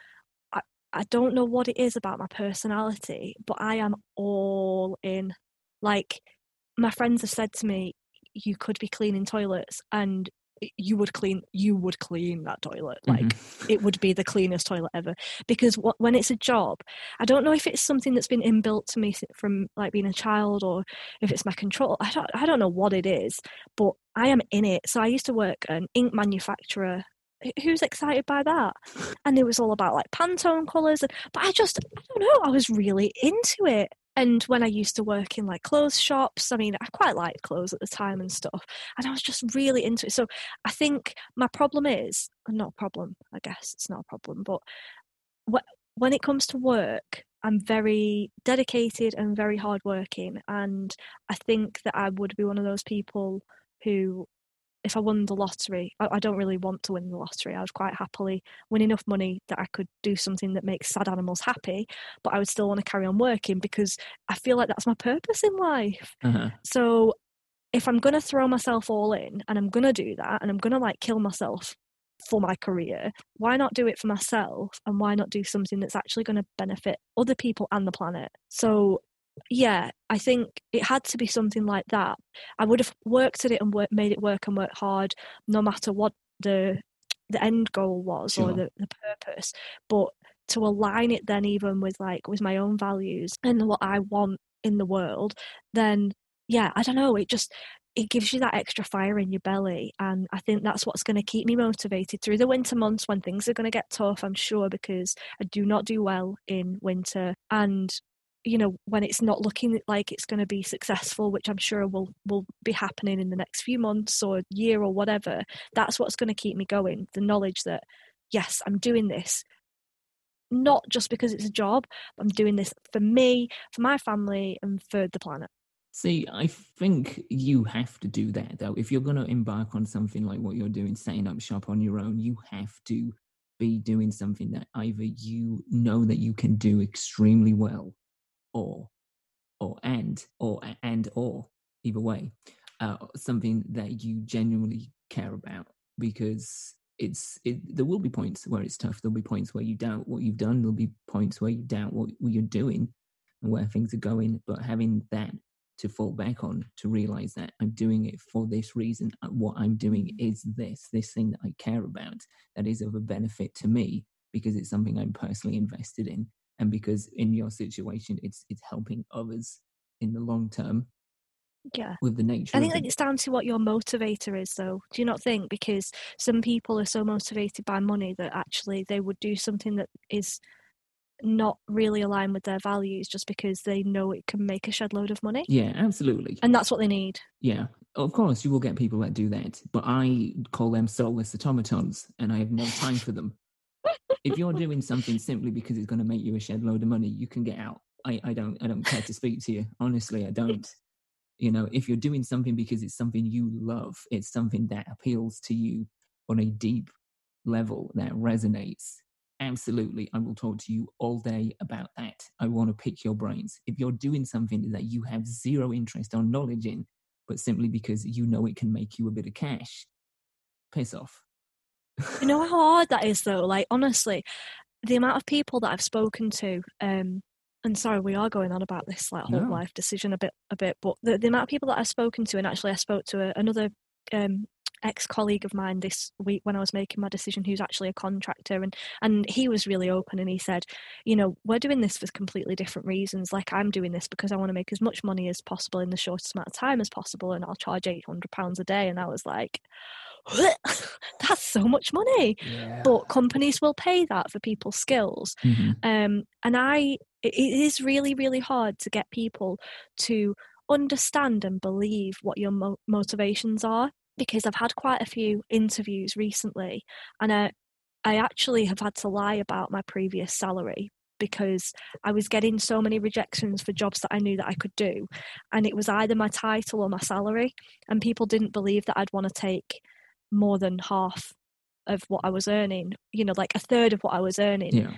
I, I don't know what it is about my personality, but I am all in. Like, my friends have said to me, you could be cleaning toilets and you would clean you would clean that toilet. Like Mhm. it would be the cleanest toilet ever. Because wh- when it's a job i don't know if it's something that's been inbuilt to me from like being a child or if it's my control. I don't i don't know what it is but i am in it. So i used to work an ink manufacturer. Who's excited by that? And it was all about like pantone colors but i just i don't know. I was really into it and when i used to work in like clothes shops i mean i quite liked clothes at the time and stuff and i was just really into it. So i think my problem is not a problem i guess it's not a problem but when it comes to work i'm very dedicated and very hardworking and i think that i would be one of those people who if I won the lottery, I, I don't really want to win the lottery. I would quite happily win enough money that I could do something that makes sad animals happy, but I would still want to carry on working because I feel like that's my purpose in life. Uh-huh. So if I'm going to throw myself all in and I'm going to do that and I'm going to like kill myself for my career, why not do it for myself and why not do something that's actually going to benefit other people and the planet? So yeah, I think it had to be something like that. I would have worked at it and work, made it work and work hard, no matter what the the end goal was or the, the purpose. But to align it then even with like with my own values and what I want in the world, then yeah, I don't know. It just it gives you that extra fire in your belly, and I think that's what's going to keep me motivated through the winter months when things are going to get tough. I'm sure because I do not do well in winter, and you know when it's not looking like it's going to be successful which i'm sure will will be happening in the next few months or year or whatever that's what's going to keep me going the knowledge that yes i'm doing this not just because it's a job i'm doing this for me for my family and for the planet See, I think you have to do that though. If you're going to embark on something like what you're doing, setting up shop on your own, you have to be doing something that either you know that you can do extremely well, or, or and or and or either way, uh, something that you genuinely care about. Because it's it, there will be points where it's tough. There'll be points where you doubt what you've done. There'll be points where you doubt what, what you're doing and where things are going. But having that to fall back on to realize that I'm doing it for this reason. uh, What I'm doing is this, this thing that I care about that is of a benefit to me because it's something I'm personally invested in. And because in your situation, it's it's helping others in the long term yeah with the nature. I of think that it's down to what your motivator is, though. Do you not think? Because some people are so motivated by money that actually they would do something that is not really aligned with their values just because they know it can make a shed load of money. yeah, absolutely. And that's what they need. Yeah, of course, you will get people that do that, but I call them soulless automatons, and I have no time for them. If you're doing something simply because it's going to make you a shed load of money, you can get out. I, I don't I don't care to speak to you. Honestly, I don't. You know, if you're doing something because it's something you love, it's something that appeals to you on a deep level that resonates, absolutely, I will talk to you all day about that. I want to pick your brains. If you're doing something that you have zero interest or knowledge in, but simply because you know it can make you a bit of cash, piss off. You know how hard that is, though. Like honestly, the amount of people that I've spoken to, um, and sorry, we are going on about this like whole No. life decision a bit, a bit, but the, the amount of people that I've spoken to, and actually I spoke to a, another um, ex-colleague of mine this week when I was making my decision, who's actually a contractor, and and he was really open, and he said, you know, we're doing this for completely different reasons. Like I'm doing this because I want to make as much money as possible in the shortest amount of time as possible, and I'll charge eight hundred pounds a day, and I was like. [LAUGHS] That's so much money Yeah. but companies will pay that for people's skills Mhm. um, and i it it is really really hard to get people to understand and believe what your mo- motivations are because i've had quite a few interviews recently and i i actually have had to lie about my previous salary because I was getting so many rejections for jobs that I knew that I could do. And it was either my title or my salary. And people didn't believe that I'd want to take more than half of what I was earning, you know, like a third of what I was earning. Yeah.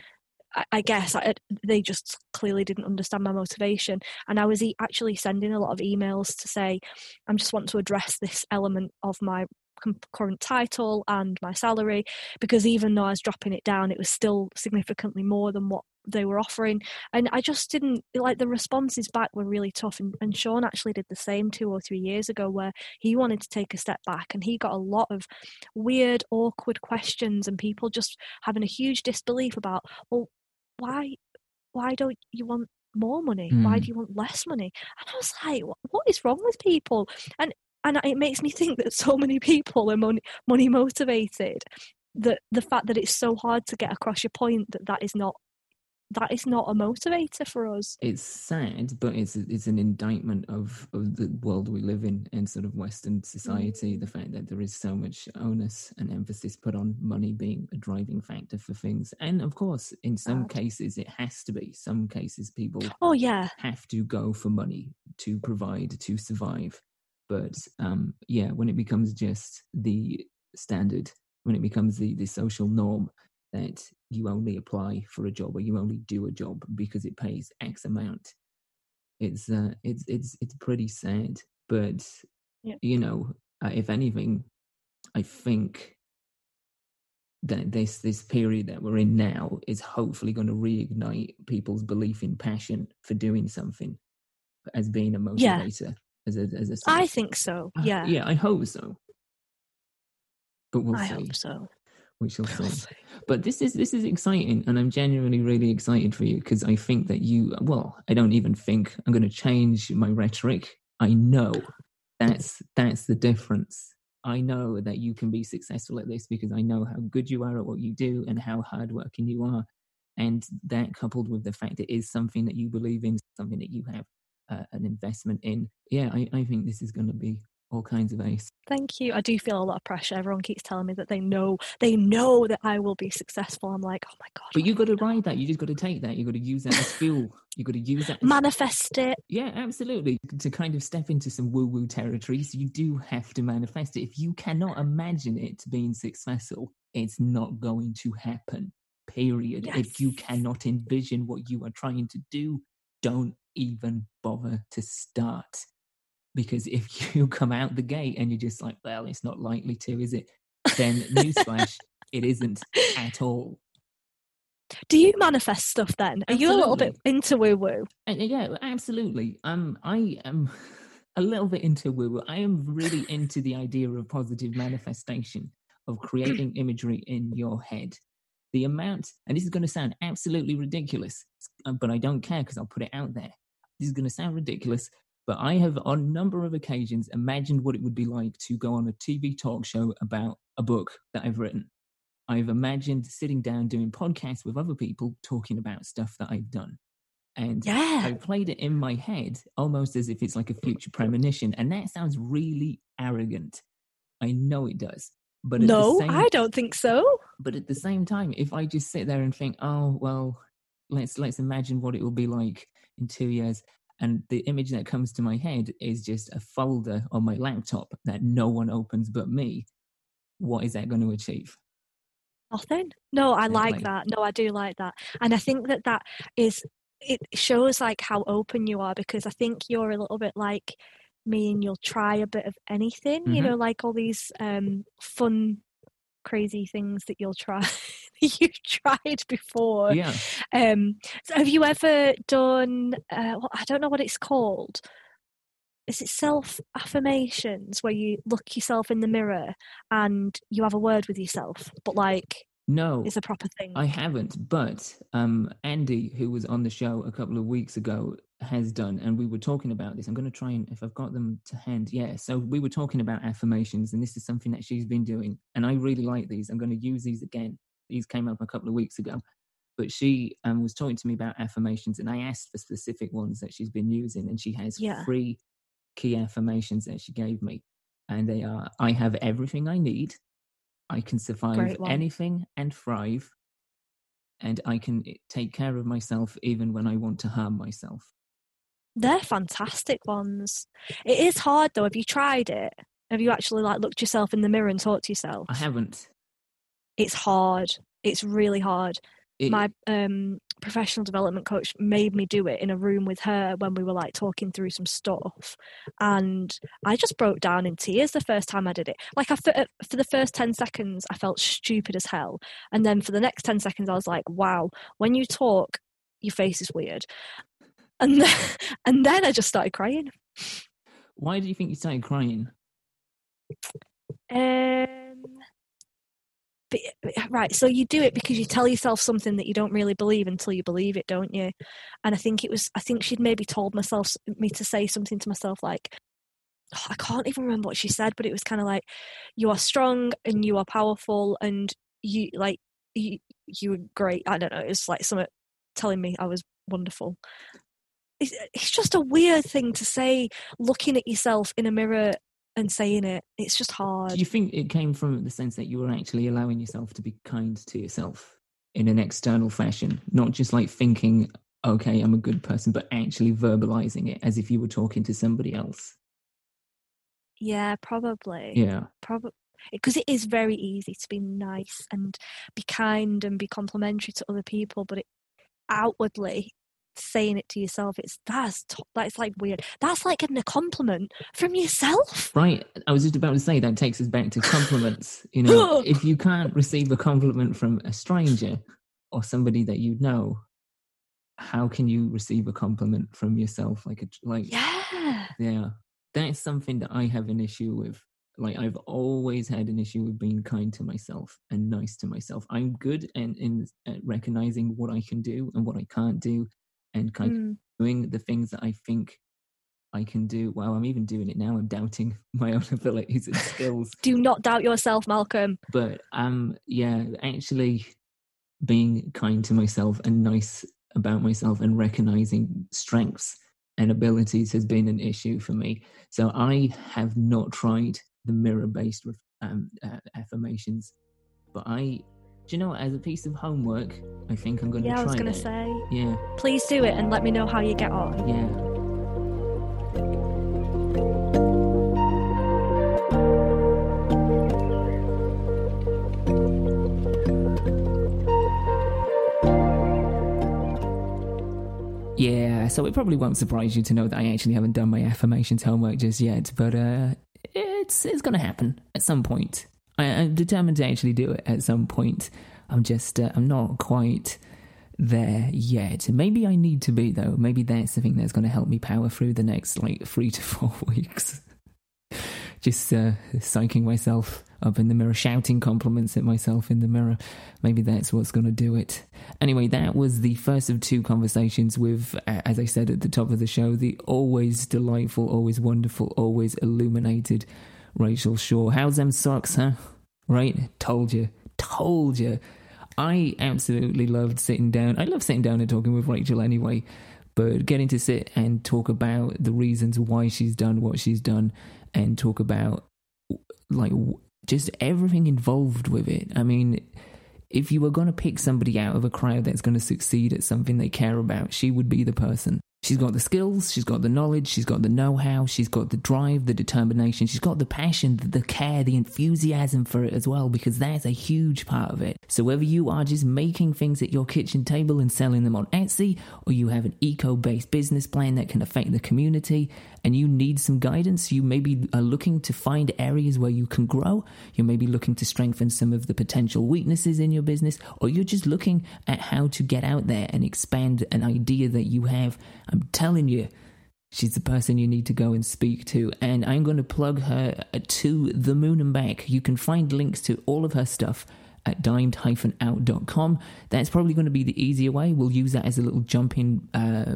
I, guess I, they just clearly didn't understand my motivation. And I was e- actually sending a lot of emails to say, I just want to address this element of my com- current title and my salary, because even though I was dropping it down, it was still significantly more than what they were offering. And I just didn't like the responses back were really tough. And, and Sean actually did the same two or three years ago, where he wanted to take a step back and he got a lot of weird, awkward questions and people just having a huge disbelief about, well, why why don't you want more money? Why Mm. do you want less money? And i was like "Wha- what is wrong with people? And and it makes me [LAUGHS] think that so many people are money money motivated that the fact that it's so hard to get across your point that that is not that is not a motivator for us It's sad, but it's it's an indictment of, of the world we live in and sort of Western society. The fact that there is so much onus and emphasis put on money being a driving factor for things, and of course, in some Bad. cases, it has to be. Some cases, people oh yeah have to go for money to provide to survive. But um, yeah, when it becomes just the standard, when it becomes the, the social norm that you only apply for a job or you only do a job because it pays X amount, it's uh, it's it's it's pretty sad. But Yeah. you know, uh, if anything, I think that this this period that we're in now is hopefully going to reignite people's belief in passion for doing something as being a Yeah. motivator as a as a i think so I- yeah yeah i hope so but we'll i see hope so we shall We'll see see. but this is this is exciting and i'm genuinely really excited for you because i think that you well i don't even think i'm going to change my rhetoric. I know that's that's the difference. I know that you can be successful at this because i know how good you are at what you do and how hardworking you are. And that coupled with the fact it is something that you believe in something that you have uh, an investment in yeah I, I think this is going to be all kinds of ice. Thank you. I do feel a lot of pressure. Everyone keeps telling me that they know they know that I will be successful. I'm like, oh my god. but you got to ride that you just got to take that you got to use that as fuel you got to use that manifest it. Yeah, absolutely. To kind of step into some woo woo territories, you do have to manifest it. If you cannot imagine it being successful, it's not going to happen. Period. If you cannot envision what you are trying to do, don't even bother to start. Because if [LAUGHS] you come out the gate and you're just like, well, it's not likely to, is it? Then, newsflash, it isn't at all. Do you manifest stuff then? Are you a little bit into woo woo? Uh, yeah, absolutely. Um, I am [LAUGHS] a little bit into woo woo. I am really into the idea of positive manifestation of creating [CLEARS THROAT] imagery in your head. The amount, and this is going to sound absolutely ridiculous, but I don't care because I'll put it out there. This is going to sound ridiculous, but I have on a number of occasions imagined what it would be like to go on a TV talk show about a book that I've written. I've imagined sitting down doing podcasts with other people talking about stuff that I've done. And Yeah. I played it in my head almost as if it's like a future premonition. And that sounds really arrogant. I know it does. But at No, the same, I don't think so. But at the same time, if I just sit there and think, oh well, let's let's imagine what it will be like in two years, and the image that comes to my head is just a folder on my laptop that no one opens but me. What is that going to achieve? Nothing. No, I like Exactly. that. No, I do like that. And I think that that is, it shows like how open you are because I think you're a little bit like me and you'll try a bit of anything, you Mhm. know, like all these um, fun, crazy things that you'll try, [LAUGHS] you've tried before. Yeah. Um, so have you ever done, uh, what, I don't know what it's called. Is it self affirmations where you look yourself in the mirror and you have a word with yourself, but like No, it's a proper thing? I haven't, but um, Andy, who was on the show a couple of weeks ago, has done, and we were talking about this. I'm going to try and, if I've got them to hand, yeah. So we were talking about affirmations, and this is something that she's been doing, and I really like these. I'm going to use these again. These came up a couple of weeks ago, but she um, was talking to me about affirmations, and I asked for specific ones that she's been using, and she has Yeah. three key affirmations that she gave me, and they are: I have everything I need. I can survive anything and thrive and I can eh, take care of myself even when I want to harm myself. They're fantastic ones. It is hard though. Have you tried it? Have you actually like looked yourself in the mirror and talked to yourself? I haven't. It's hard. It's really hard. It, My um, professional development coach made me do it in a room with her when we were like talking through some stuff, and I just broke down in tears the first time I did it. Like I, for, for the first ten seconds, I felt stupid as hell, and then for the next ten seconds, I was like, "Wow, when you talk, your face is weird," and then, [LAUGHS] and then I just started crying. why do you think you started crying? Um, right, so you do it because you tell yourself something that you don't really believe until you believe it, don't you? And I think it was, I think she'd maybe told myself me to say something to myself like, oh, I can't even remember what she said, but it was kind of like, you are strong and you are powerful and you like you you were great. I don't know. It was like someone telling me I was wonderful. It's, it's just a weird thing to say, looking at yourself in a mirror and saying it. It's just hard. Do you think it came from the sense that you were actually allowing yourself to be kind to yourself in an external fashion, not just like thinking, okay, I'm a good person, but actually verbalizing it as if you were talking to somebody else? Yeah, probably. Yeah. Probably because it is very easy to be nice and be kind and be complimentary to other people, but it outwardly saying it to yourself, it's that's that's like weird. That's like getting a compliment from yourself. Right. I was just about to say that takes us back to compliments. You know, [LAUGHS] if you can't receive a compliment from a stranger or somebody that you know, how can you receive a compliment from yourself? Like a like Yeah. yeah. That's something that I have an issue with. Like I've always had an issue with being kind to myself and nice to myself. I'm good and in at recognizing what I can do and what I can't do, and kind of Mm. doing the things that I think I can do. Well, I'm even doing it now. I'm doubting [LAUGHS] my own abilities and skills. Do not doubt yourself, Malcolm. But um, yeah, actually being kind to myself and nice about myself and recognizing strengths and abilities has been an issue for me. So I have not tried the mirror-based um, uh, affirmations, but I, do you know, as a piece of homework, I think I'm going to Yeah, try I was gonna say. Yeah, Please do it and let me know how you get on. yeah. Yeah, so it probably won't surprise you to know that I actually haven't done my affirmations homework just yet, but uh, it's it's going to happen at some point. I, I'm determined to actually do it at some point. I'm just uh, I'm not quite there yet. Maybe I need to be though. Maybe that's the thing that's going to help me power through the next like three to four [LAUGHS] weeks. just uh, psyching myself up in the mirror, shouting compliments at myself in the mirror. Maybe that's what's going to do it. Anyway, that was the first of two conversations with, as I said at the top of the show, the always delightful, always wonderful, always illuminated Rachael Shaw. How's them socks, huh? Right? Told you. Told you. I absolutely loved sitting down. I love sitting down and talking with Rachel anyway, but getting to sit and talk about the reasons why she's done what she's done and talk about like just everything involved with it. I mean, if you were going to pick somebody out of a crowd that's going to succeed at something they care about, she would be the person. She's got the skills, she's got the knowledge, she's got the know how, she's got the drive, the determination, she's got the passion, the care, the enthusiasm for it as well, because that's a huge part of it. So, whether you are just making things at your kitchen table and selling them on Etsy, or you have an eco based business plan that can affect the community, and you need some guidance, you maybe are uh, looking to find areas where you can grow, you may be looking to strengthen some of the potential weaknesses in your business, or you're just looking at how to get out there and expand an idea that you have I'm telling you, she's the person you need to go and speak to. And I'm going to plug her uh, to the moon and back. You can find links to all of her stuff at dimed-out.com. That's probably going to be the easier way. We'll use that as a little jumping uh,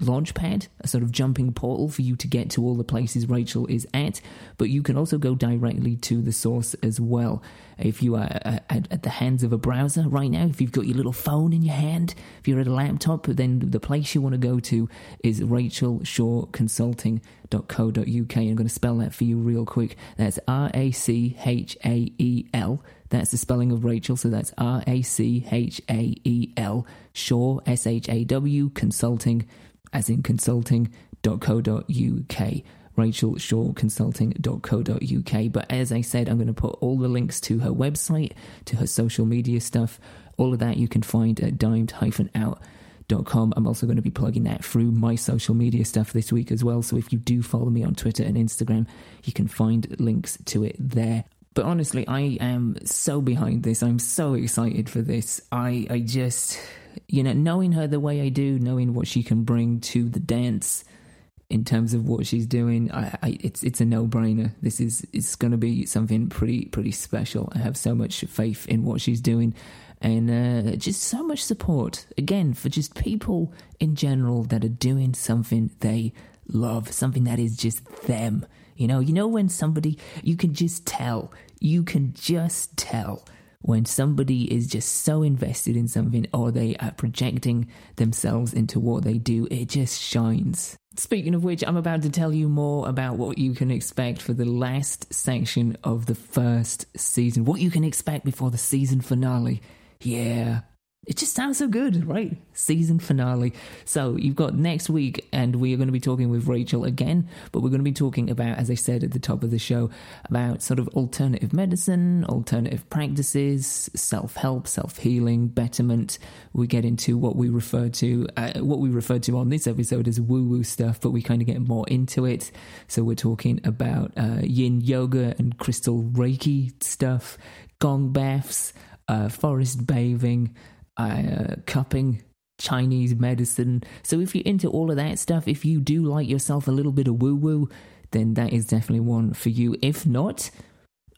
launch pad, a sort of jumping portal for you to get to all the places Rachel is at. But you can also go directly to the source as well. If you are uh, at, at the hands of a browser right now, if you've got your little phone in your hand, if you're at a laptop, then the place you want to go to is rachaelshawconsulting.co.uk. I'm going to spell that for you real quick. That's R A C H A E L that's the spelling of Rachel, so that's R A C H A E L, Shaw, S H A W, consulting, as in consulting.co.uk. Rachael Shaw Consulting.co.uk. But as I said, I'm going to put all the links to her website, to her social media stuff, all of that you can find at dimed-out.com. I'm also going to be plugging that through my social media stuff this week as well. So if you do follow me on Twitter and Instagram, you can find links to it there. But honestly, I am so behind this. I'm so excited for this. I, I just, you know, knowing her the way I do, knowing what she can bring to the dance in terms of what she's doing, I, I, it's it's a no brainer. This is it's going to be something pretty pretty special. I have so much faith in what she's doing, and uh, just so much support again for just people in general that are doing something they love, something that is just them. You know, you know when somebody you can just tell you can just tell when somebody is just so invested in something or they are projecting themselves into what they do, it just shines. Speaking of which, I'm about to tell you more about what you can expect for the last section of the first season. What you can expect before the season finale. Yeah, it just sounds so good, right? Season finale. So you've got next week, and we are going to be talking with Rachel again, but we're going to be talking about, as I said at the top of the show, about sort of alternative medicine, alternative practices, self help, self healing, betterment. We get into what we refer to, uh, what we refer to on this episode as woo woo stuff, but we kind of get more into it. So we're talking about uh, yin yoga and crystal reiki stuff, gong baths, uh, forest bathing uh, cupping, Chinese medicine. So if you're into all of that stuff, if you do like yourself a little bit of woo woo, then that is definitely one for you. If not,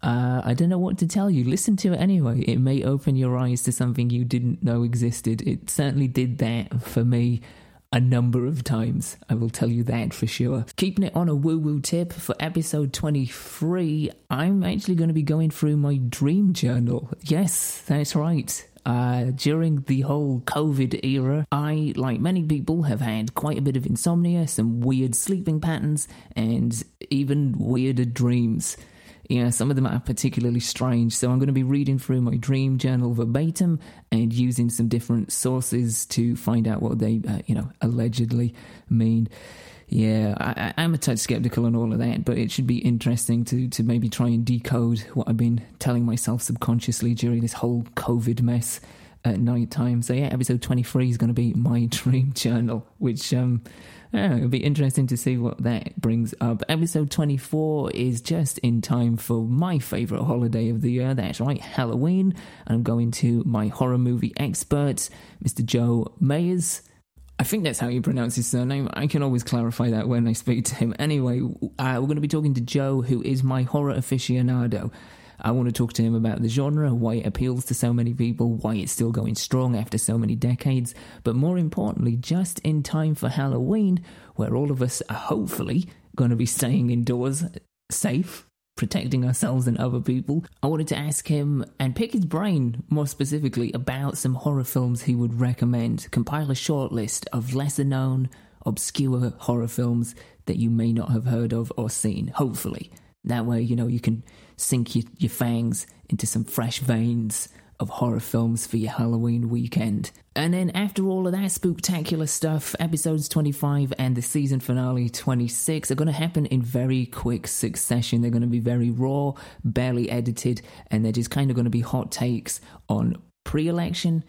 uh, I don't know what to tell you. Listen to it anyway. It may open your eyes to something you didn't know existed. It certainly did that for me a number of times. I will tell you that for sure. Keeping it on a woo woo tip for episode 23, I'm actually going to be going through my dream journal. Yes, that's right. Uh, during the whole COVID era, I, like many people, have had quite a bit of insomnia, some weird sleeping patterns, and even weirder dreams. Yeah, some of them are particularly strange. So I'm going to be reading through my dream journal verbatim and using some different sources to find out what they, uh, you know, allegedly mean. Yeah, I, am a touch skeptical on all of that, but it should be interesting to to maybe try and decode what I've been telling myself subconsciously during this whole COVID mess at night time. So yeah, episode 23 is going to be my [LAUGHS] dream journal, which um yeah, it'll be interesting to see what that brings up. Episode 24 is just in time for my favourite holiday of the year. That's right, Halloween. And I'm going to my horror movie expert, Mr. Joe Mayers. I think that's how you pronounce his surname. I can always clarify that when I speak to him. Anyway, uh, we're going to be talking to Joe, who is my horror aficionado. I want to talk to him about the genre, why it appeals to so many people, why it's still going strong after so many decades, but more importantly, just in time for Halloween, where all of us are hopefully going to be staying indoors, safe, protecting ourselves and other people, I wanted to ask him and pick his brain more specifically about some horror films he would recommend, compile a short list of lesser known, obscure horror films that you may not have heard of or seen, hopefully. That way, you know, you can sink your, your fangs into some fresh veins of horror films for your Halloween weekend. And then after all of that spooktacular stuff, episodes 25 and the season finale 26 are going to happen in very quick succession. They're going to be very raw, barely edited, and they're just kind of going to be hot takes on pre election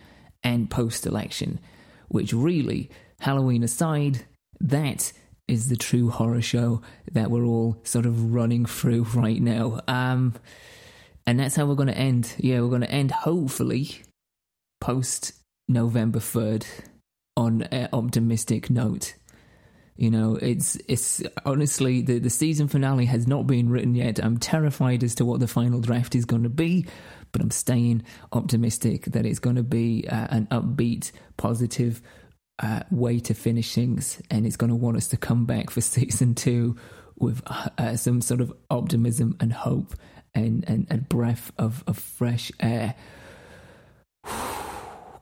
and post election, which really, Halloween aside, that is the true horror show that we're all sort of running through [LAUGHS] right now. Um, and that's how we're going to end. Yeah, we're going to end hopefully post November 3rd on an optimistic note. You know, it's it's honestly the the season finale has not been written yet. I'm terrified as to what the final draft is going to be, but I'm staying optimistic that it's going to be uh, an upbeat, positive uh, way to finish things, and it's going to want us to come back for [LAUGHS] season two with uh, some sort of optimism and hope and, and a breath of, of fresh air. [SIGHS]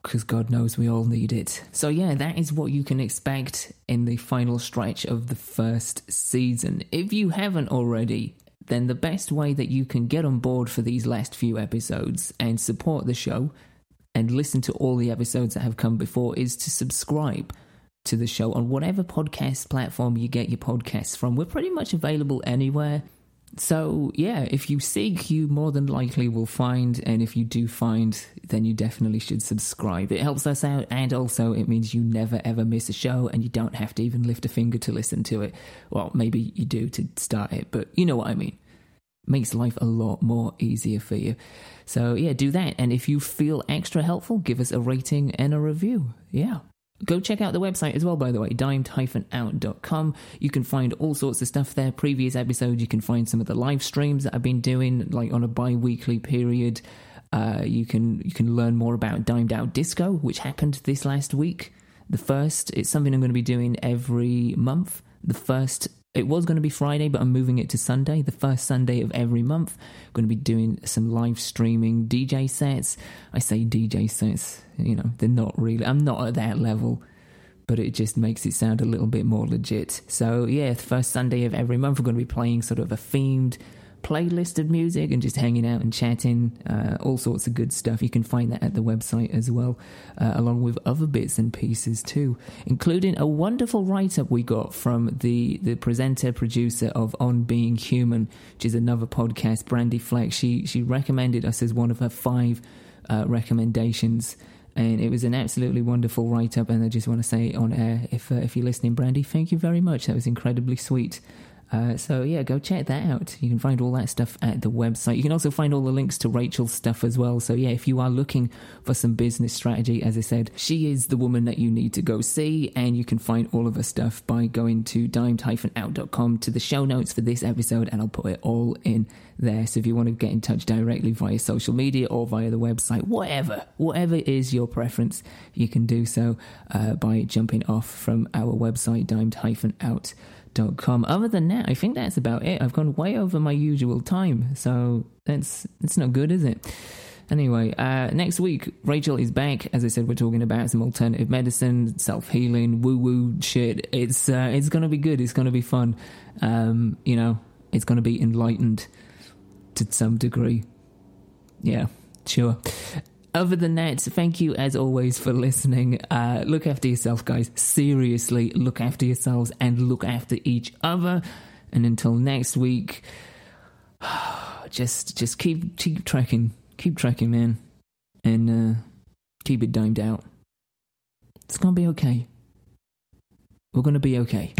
Because God knows we all need it. So, yeah, that is what you can expect in the final stretch of the first season. If you haven't already, then the best way that you can get on board for these last few episodes and support the show and listen to all the episodes that have come before is to subscribe to the show on whatever podcast platform you get your podcasts from. We're pretty much available anywhere. So, yeah, if you seek, you more than likely will find. And if you do find, then you definitely should subscribe. It helps us out. And also, it means you never ever miss a show and you don't have to even lift a finger to listen to it. Well, maybe you do to start it, but you know what I mean. Makes life a lot more easier for you. So, yeah, do that. And if you feel extra helpful, give us a rating and a review. Yeah. Go check out the website as well, by the way, dimed-out.com. You can find all sorts of stuff there. Previous episodes, you can find some of the live streams that I've been doing, like on a bi-weekly period. Uh, you can you can learn more about Dimed Out Disco, which happened this last week. The first, it's something I'm going to be doing every month. The first it was going to be Friday, but I'm moving it to Sunday, the first Sunday of every month. I'm going to be doing some live streaming DJ sets. I say DJ sets, you know, they're not really, I'm not at that level, but it just makes it sound a little bit more legit. So, yeah, the first Sunday of every month, we're going to be playing sort of a themed playlist of music and just hanging out and chatting, uh, all sorts of good stuff. You can find that at the website as well, uh, along with other bits and pieces too, including a wonderful write up we got from the, the presenter producer of On Being Human, which is another podcast, Brandy Fleck. She, she recommended us as one of her five uh, recommendations. And it was an absolutely wonderful write up, and I just want to say on air, if uh, if you're listening, Brandy, thank you very much. That was incredibly sweet. Uh, so yeah, go check that out. You can find all that stuff at the website. You can also find all the links to Rachael's stuff as well. So yeah, if you are looking for some business strategy, as I said, she is the woman that you need to go see, and you can find all of her stuff by going to dimed-out.com to the show notes for this episode, and I'll put it all in there. So if you want to get in touch directly via social media or via the website, whatever, whatever is your preference, you can do so uh, by jumping off from our website, dimed-out.com com. Other than that, I think that's about it. I've gone way over my usual time, so that's that's not good, is it? Anyway, uh, next week Rachael is back. As I said, we're talking about some alternative medicine, self healing, woo woo shit. It's uh, it's gonna be good. It's gonna be fun. Um, you know, it's gonna be enlightened to some degree. Yeah, sure other than that, thank you as always for listening. Uh, look after yourself, guys. Seriously, look after yourselves and look after each other. And until next week, [SIGHS] just just keep keep tracking, keep tracking, man, and uh, keep it dimed out. It's gonna be okay. We're gonna be okay.